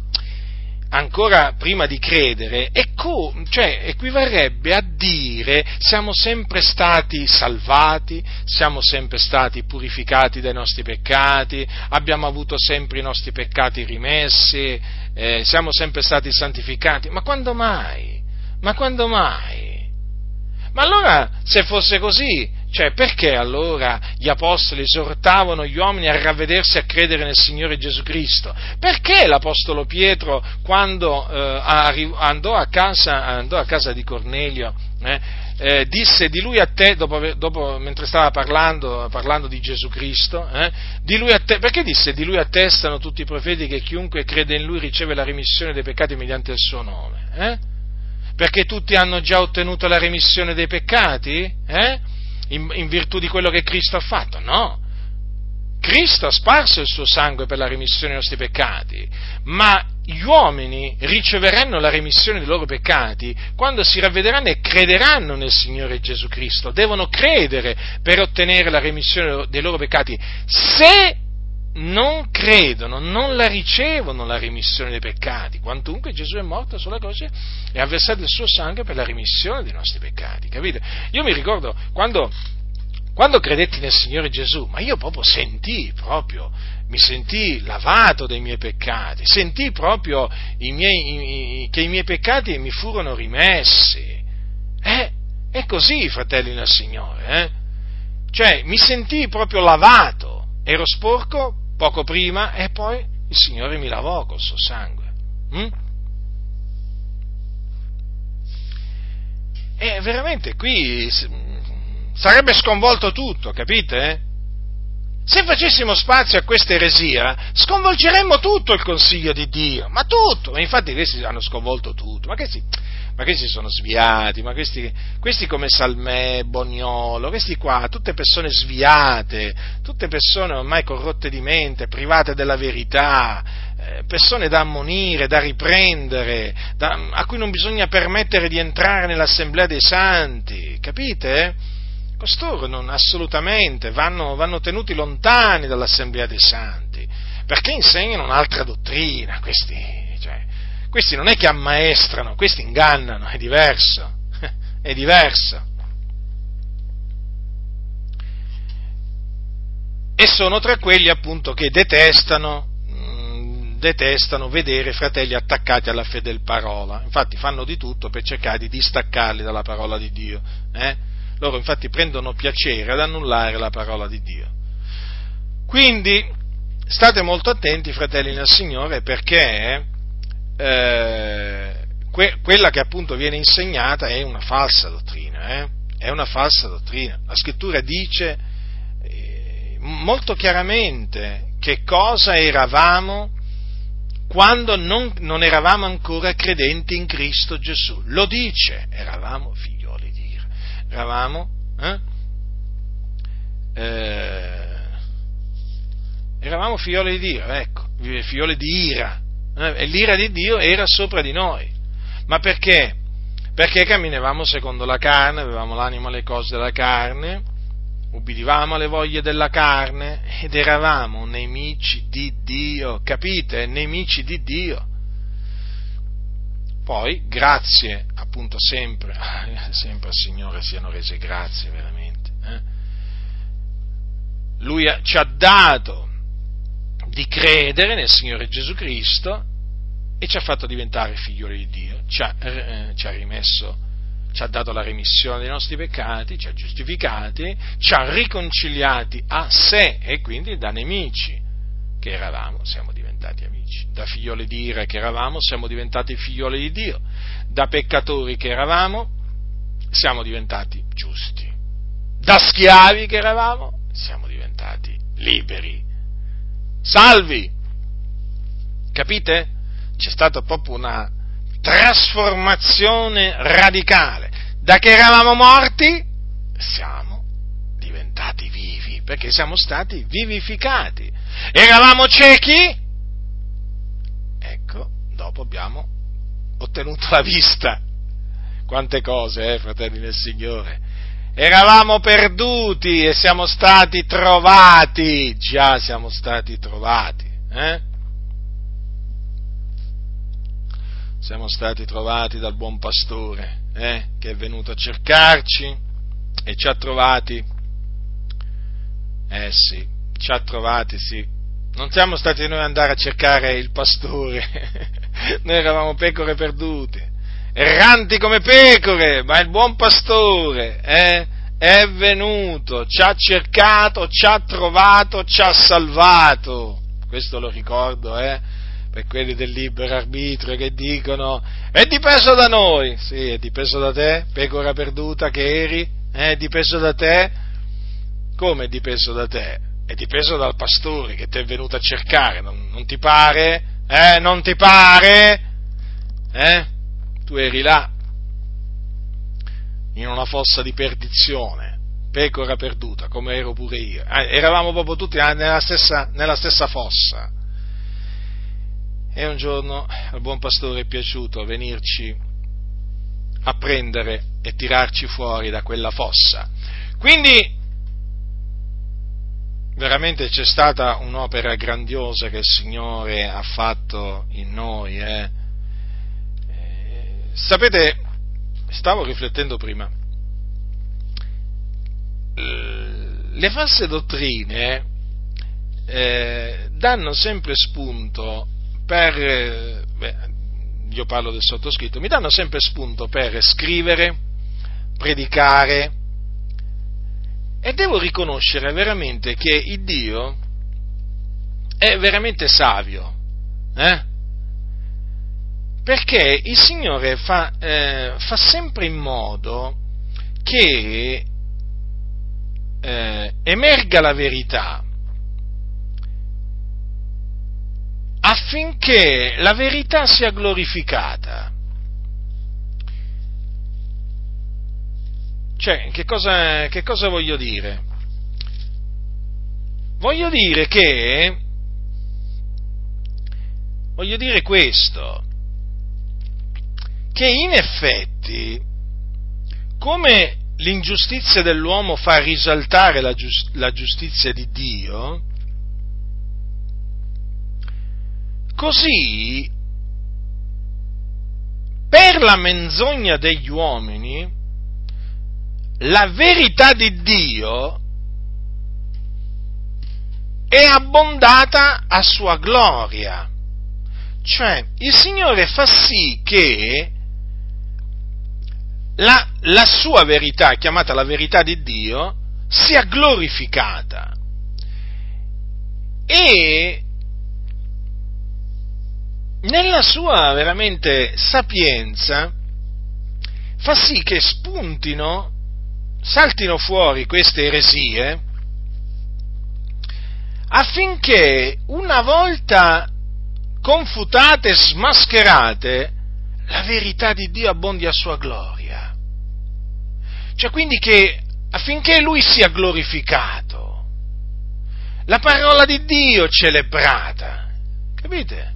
ancora prima di credere, ecco, cioè, equivarrebbe a dire siamo sempre stati salvati, siamo sempre stati purificati dai nostri peccati, abbiamo avuto sempre i nostri peccati rimessi, eh, siamo sempre stati santificati. Ma quando mai? Ma quando mai? Ma allora, se fosse così, cioè, perché allora gli apostoli esortavano gli uomini a ravvedersi e a credere nel Signore Gesù Cristo? Perché l'apostolo Pietro, quando eh, andò, a casa, andò, a casa, di Cornelio, eh, eh, disse di lui a te, dopo, dopo, mentre stava parlando, parlando, di Gesù Cristo, eh, di te, perché disse di lui attestano tutti i profeti che chiunque crede in lui riceve la remissione dei peccati mediante il suo nome? Eh? Perché tutti hanno già ottenuto la remissione dei peccati? In, in virtù di quello che Cristo ha fatto, no. Cristo ha sparso il suo sangue per la remissione dei nostri peccati, ma gli uomini riceveranno la remissione dei loro peccati quando si ravvederanno e crederanno nel Signore Gesù Cristo. Devono credere per ottenere la remissione dei loro peccati. Se non credono, non la ricevono la remissione dei peccati, quantunque Gesù è morto sulla croce e ha versato il suo sangue per la remissione dei nostri peccati, capite? Io mi ricordo quando, quando credetti nel Signore Gesù, ma io proprio sentii proprio, mi sentii lavato dei miei peccati, sentii proprio i miei, i, che i miei peccati mi furono rimessi. Eh, è così, fratelli nel Signore, eh? Cioè, mi sentii proprio lavato, ero sporco poco prima e poi il Signore mi lavò col suo sangue. Mm? E veramente qui sarebbe sconvolto tutto, capite? Se facessimo spazio a questa eresia, sconvolgeremmo tutto il consiglio di Dio, ma tutto, infatti questi hanno sconvolto tutto, ma questi, ma questi sono sviati, ma questi, questi come Salmè, Boniolo, questi qua, tutte persone sviate, tutte persone ormai corrotte di mente, private della verità, eh, persone da ammonire, da riprendere, da, a cui non bisogna permettere di entrare nell'assemblea dei santi, capite? Costoro non, assolutamente vanno, vanno tenuti lontani dall'Assemblea dei Santi, perché insegnano un'altra dottrina, questi, questi non è che ammaestrano, questi ingannano, è diverso, è diverso. E sono tra quelli appunto che detestano, mm, detestano vedere fratelli attaccati alla fedel parola, infatti fanno di tutto per cercare di distaccarli dalla parola di Dio. Eh? Loro infatti prendono piacere ad annullare la parola di Dio. Quindi state molto attenti, fratelli nel Signore, perché eh, que- quella che appunto viene insegnata è una falsa dottrina, eh? è una falsa dottrina. La scrittura dice eh, molto chiaramente che cosa eravamo quando non, non, eravamo ancora credenti in Cristo Gesù. Lo dice, eravamo figli eravamo, eh? Eh, eravamo figlioli di Dio, ecco, figlioli di ira, eh? l'ira di Dio era sopra di noi. Ma perché? Perché camminavamo secondo la carne, avevamo l'anima alle cose della carne, ubbidivamo alle voglie della carne ed eravamo nemici di Dio, capite? Nemici di Dio. Poi, grazie appunto sempre, sempre al Signore siano rese grazie veramente. Eh? Lui ci ha dato di credere nel Signore Gesù Cristo e ci ha fatto diventare figlioli di Dio, ci ha, eh, ci ha rimesso, ci ha dato la remissione dei nostri peccati, ci ha giustificati, ci ha riconciliati a sé e quindi da nemici che eravamo siamo diventati amici. Da figlioli di ira che eravamo siamo diventati figlioli di Dio, da peccatori che eravamo siamo diventati giusti, da schiavi che eravamo siamo diventati liberi, salvi. Capite? C'è stata proprio una trasformazione radicale. Da che eravamo morti siamo diventati vivi, perché siamo stati vivificati. Eravamo ciechi? dopo abbiamo ottenuto la vista. Quante cose, eh, fratelli del Signore. Eravamo perduti e siamo stati trovati, già siamo stati trovati. Eh? Siamo stati trovati dal buon pastore eh, che è venuto a cercarci e ci ha trovati. Eh sì, ci ha trovati, sì. Non siamo stati noi ad andare a cercare il pastore, noi eravamo pecore perdute, erranti come pecore, ma il buon pastore eh, è venuto, ci ha cercato, ci ha trovato, ci ha salvato. Questo lo ricordo, eh, per quelli del libero arbitrio che dicono è dipeso da noi, sì, è dipeso da te, pecora perduta che eri, eh, è dipeso da te, come è dipeso da te? È dipeso dal pastore che ti è venuto a cercare, non, non ti pare? Eh, non ti pare? Eh? Tu eri là, in una fossa di perdizione, pecora perduta, come ero pure io. Eh, eravamo proprio tutti nella stessa, nella stessa fossa. E un giorno al buon pastore è piaciuto venirci a prendere e tirarci fuori da quella fossa. Quindi veramente c'è stata un'opera grandiosa che il Signore ha fatto in noi. Eh. Eh, sapete, stavo riflettendo prima, le false dottrine eh, danno sempre spunto per, beh, io parlo del sottoscritto, mi danno sempre spunto per scrivere, predicare e devo riconoscere veramente che il Dio è veramente savio, eh? Perché il Signore fa, eh, fa sempre in modo che eh, emerga la verità affinché la verità sia glorificata. Cioè, che cosa, che cosa voglio dire? Voglio dire che, voglio dire questo, che in effetti, come l'ingiustizia dell'uomo fa risaltare la, giust- la giustizia di Dio, così per la menzogna degli uomini la verità di Dio è abbondata a sua gloria. Cioè, il Signore fa sì che la, la sua verità, chiamata la verità di Dio, sia glorificata. E nella sua veramente sapienza fa sì che spuntino, saltino fuori queste eresie affinché una volta confutate smascherate la verità di Dio abbondi a sua gloria. Cioè quindi che affinché Lui sia glorificato, la parola di Dio celebrata, capite?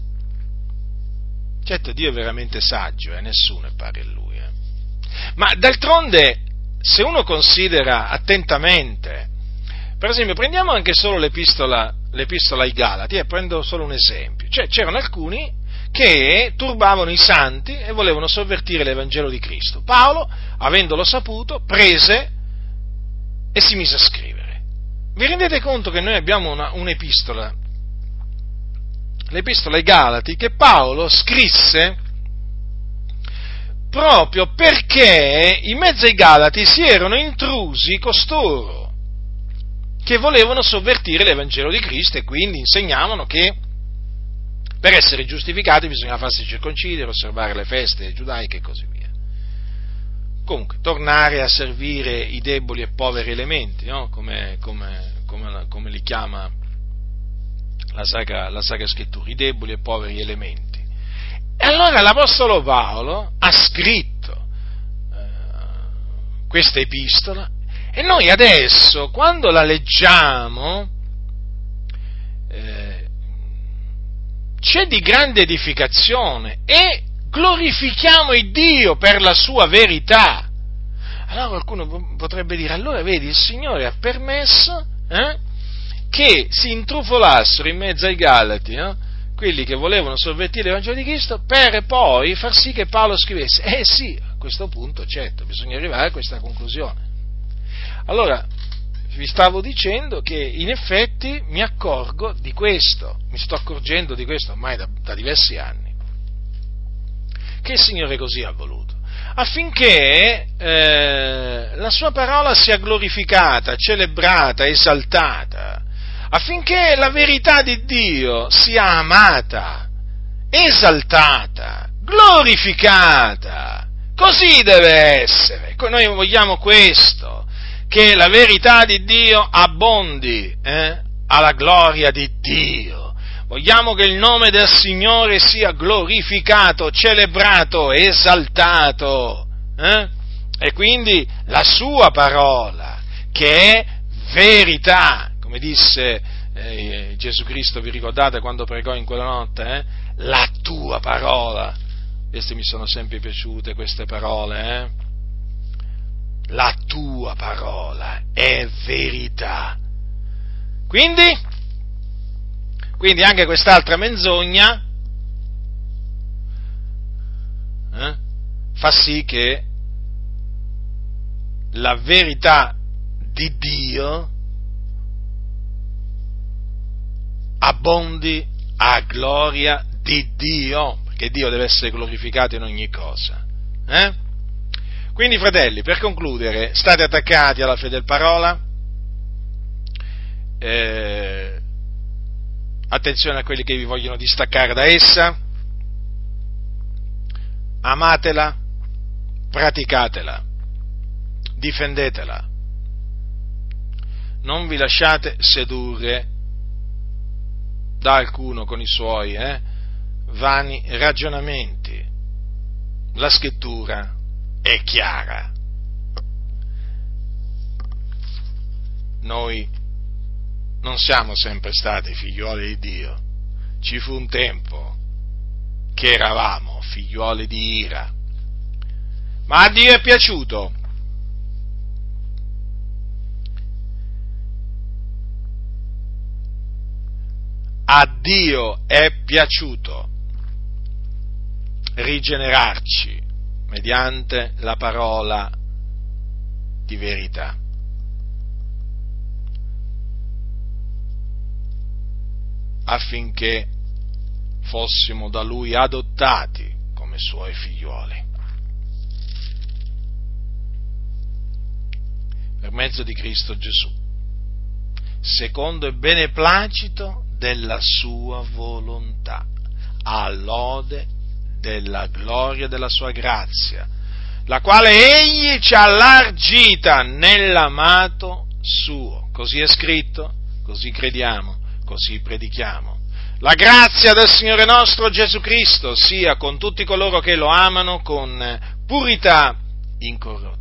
Certo, Dio è veramente saggio, eh? nessuno è pari a Lui. Eh? Ma d'altronde, se uno considera attentamente, per esempio, prendiamo anche solo l'epistola, l'epistola ai Galati, eh, prendo solo un esempio, cioè c'erano alcuni che turbavano i santi e volevano sovvertire l'Evangelo di Cristo. Paolo, avendolo saputo, prese e si mise a scrivere. Vi rendete conto che noi abbiamo una, un'epistola, l'epistola ai Galati, che Paolo scrisse proprio perché in mezzo ai Galati si erano intrusi costoro che volevano sovvertire l'Evangelo di Cristo e quindi insegnavano che per essere giustificati bisogna farsi circoncidere, osservare le feste giudaiche e così via. Comunque, tornare a servire i deboli e poveri elementi, no? come, come, come, come, li chiama la Sacra, la Sacra Scrittura, i deboli e poveri elementi. E allora l'Apostolo Paolo ha scritto eh, questa epistola e noi adesso, quando la leggiamo, eh, c'è di grande edificazione e glorifichiamo il Dio per la sua verità. Allora qualcuno potrebbe dire, allora vedi, il Signore ha permesso eh, che si intrufolassero in mezzo ai Galati, no? quelli che volevano sovvertire l'Evangelo di Cristo, per poi far sì che Paolo scrivesse. Eh sì, a questo punto, certo, bisogna arrivare a questa conclusione. Allora, vi stavo dicendo che in effetti mi accorgo di questo, mi sto accorgendo di questo ormai da, da diversi anni, che il Signore così ha voluto, affinché eh, la sua parola sia glorificata, celebrata, esaltata, affinché la verità di Dio sia amata, esaltata, glorificata. Così deve essere. Noi vogliamo questo che la verità di Dio abbondi eh, alla gloria di Dio. Vogliamo che il nome del Signore sia glorificato, celebrato, esaltato. Eh? E quindi la sua parola, che è verità, come disse eh, Gesù Cristo, vi ricordate quando pregò in quella notte? Eh? La tua parola. Queste mi sono sempre piaciute, queste parole la tua parola è verità. Quindi, quindi anche quest'altra menzogna eh, fa sì che la verità di Dio abbondi a gloria di Dio, perché Dio deve essere glorificato in ogni cosa. Eh? Quindi, fratelli, per concludere, state attaccati alla fede del parola, eh, attenzione a quelli che vi vogliono distaccare da essa, amatela, praticatela, difendetela, non vi lasciate sedurre da alcuno con i suoi eh, vani ragionamenti. La scrittura è chiara. Noi non siamo sempre stati figliuoli di Dio, ci fu un tempo che eravamo figliuoli di ira, ma a Dio è piaciuto. A Dio è piaciuto rigenerarci mediante la parola di verità. affinché fossimo da Lui adottati come Suoi figlioli. Per mezzo di Cristo Gesù, secondo il beneplacito della Sua volontà, a lode della gloria della sua grazia, la quale egli ci ha allargita nell'amato suo. Così è scritto, così crediamo, così predichiamo. La grazia del Signore nostro Gesù Cristo sia con tutti coloro che lo amano con purità incorrotta.